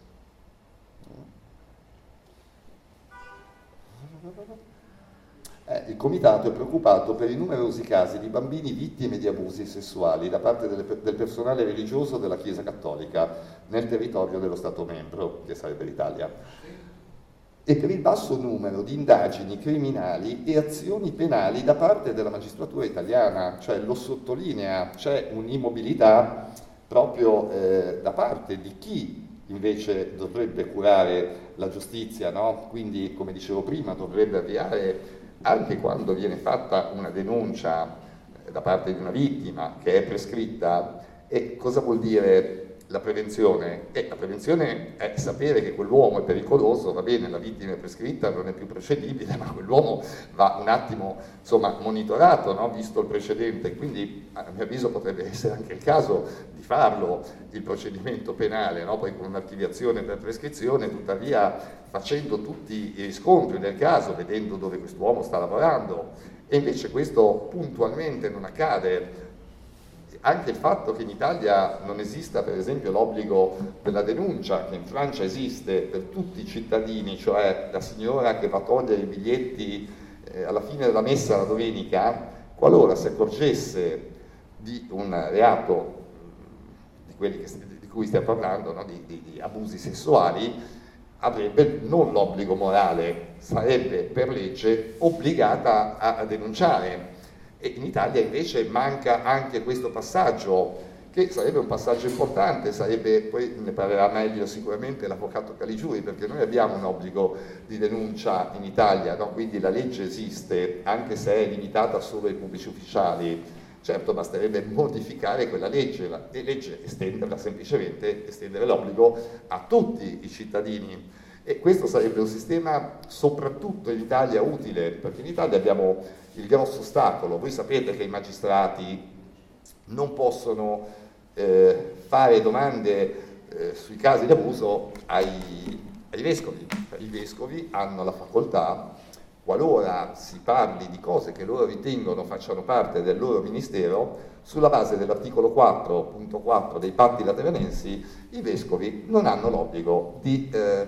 Eh, il Comitato è preoccupato per i numerosi casi di bambini vittime di abusi sessuali da parte delle, del personale religioso della Chiesa Cattolica nel territorio dello Stato membro, che sarebbe l'Italia, e per il basso numero di indagini criminali e azioni penali da parte della magistratura italiana, cioè lo sottolinea, c'è un'immobilità proprio eh, da parte di chi invece dovrebbe curare la giustizia, no? quindi come dicevo prima dovrebbe avviare anche quando viene fatta una denuncia eh, da parte di una vittima che è prescritta, e cosa vuol dire la prevenzione? Eh, la prevenzione è sapere che quell'uomo è pericoloso, va bene, la vittima è prescritta, non è più procedibile, ma quell'uomo va un attimo insomma, monitorato, no? visto il precedente, quindi a mio avviso potrebbe essere anche il caso di farlo il procedimento penale, no? poi con un'archiviazione per prescrizione, tuttavia facendo tutti i riscontri del caso, vedendo dove quest'uomo sta lavorando, e invece questo puntualmente non accade anche il fatto che in Italia non esista per esempio l'obbligo della denuncia, che in Francia esiste per tutti i cittadini, cioè la signora che va a togliere i biglietti eh, alla fine della messa la domenica, qualora si accorgesse di un reato di quelli che, di cui stiamo parlando, no? di, di, di abusi sessuali, avrebbe non l'obbligo morale, sarebbe per legge obbligata a, a denunciare. E in Italia invece manca anche questo passaggio, che sarebbe un passaggio importante, sarebbe, poi ne parlerà meglio sicuramente l'avvocato Caligiuri, perché noi abbiamo un obbligo di denuncia in Italia, no? quindi la legge esiste, anche se è limitata solo ai pubblici ufficiali, Certo, basterebbe modificare quella legge e legge estenderla semplicemente, estendere l'obbligo a tutti i cittadini. E questo sarebbe un sistema soprattutto in Italia utile, perché in Italia abbiamo il grosso ostacolo. Voi sapete che i magistrati non possono eh, fare domande eh, sui casi di abuso ai, ai vescovi. I vescovi hanno la facoltà qualora si parli di cose che loro ritengono facciano parte del loro ministero, sulla base dell'articolo 4.4 dei patti lateranensi, i vescovi non hanno l'obbligo di, eh,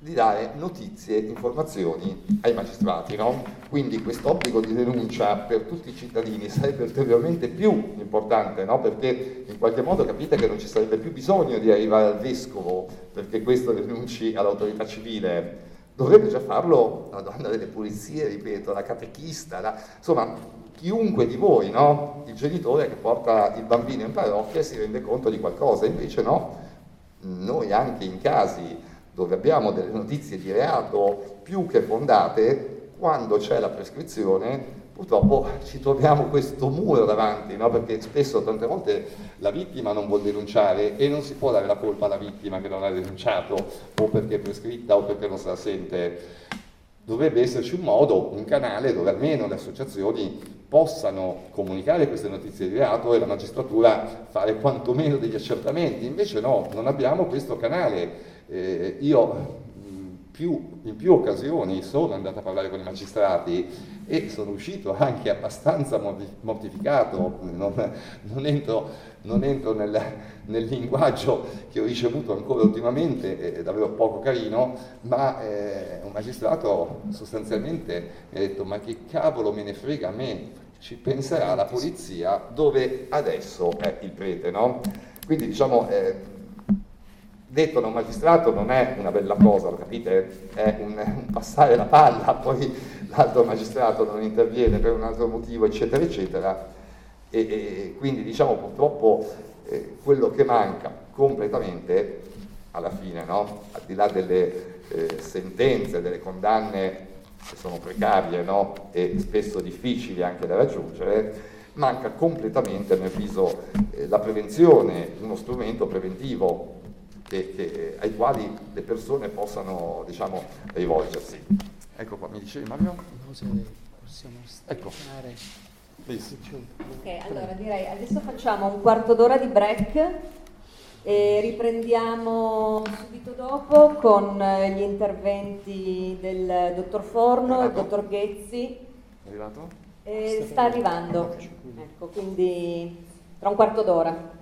di dare notizie, informazioni ai magistrati. No? Quindi questo obbligo di denuncia per tutti i cittadini sarebbe ulteriormente più importante, no? perché in qualche modo capite che non ci sarebbe più bisogno di arrivare al vescovo perché questo denunci all'autorità civile dovrebbe già farlo la donna delle pulizie, ripeto, la catechista, la, insomma chiunque di voi, no? il genitore che porta il bambino in parrocchia si rende conto di qualcosa, invece no, noi anche in casi dove abbiamo delle notizie di reato più che fondate, quando c'è la prescrizione purtroppo ci troviamo questo muro davanti, no? perché spesso tante volte la vittima non vuole denunciare e non si può dare la colpa alla vittima che non ha denunciato o perché è prescritta o perché non se la sente. Dovrebbe esserci un modo, un canale dove almeno le associazioni possano comunicare queste notizie di reato e la magistratura fare quantomeno degli accertamenti. Invece no, non abbiamo questo canale. Eh, io più, in più occasioni sono andato a parlare con i magistrati e sono uscito anche abbastanza mortificato, non, non entro, non entro nel, nel, linguaggio che ho ricevuto ancora ultimamente, è davvero poco carino, ma eh, un magistrato sostanzialmente mi ha detto ma che cavolo me ne frega a me, ci penserà la polizia dove adesso è il prete, no? Quindi diciamo... Eh, detto da un magistrato non è una bella cosa, lo capite? È un, un passare la palla, poi l'altro magistrato non interviene per un altro motivo, eccetera, eccetera. E, e quindi diciamo purtroppo eh, quello che manca completamente alla fine, no? al di là delle eh, sentenze, delle condanne che sono precarie no? e spesso difficili anche da raggiungere, manca completamente, a mio avviso, eh, la prevenzione, uno strumento preventivo che, che, ai quali le persone possano diciamo, rivolgersi. Ecco qua, mi dicevi Mario? Possiamo ecco. Ok, allora direi adesso facciamo un quarto d'ora di break e riprendiamo subito dopo con gli interventi del dottor Forno, del dottor Ghezzi. È arrivato? Eh, sta arrivando, ecco, quindi tra un quarto d'ora.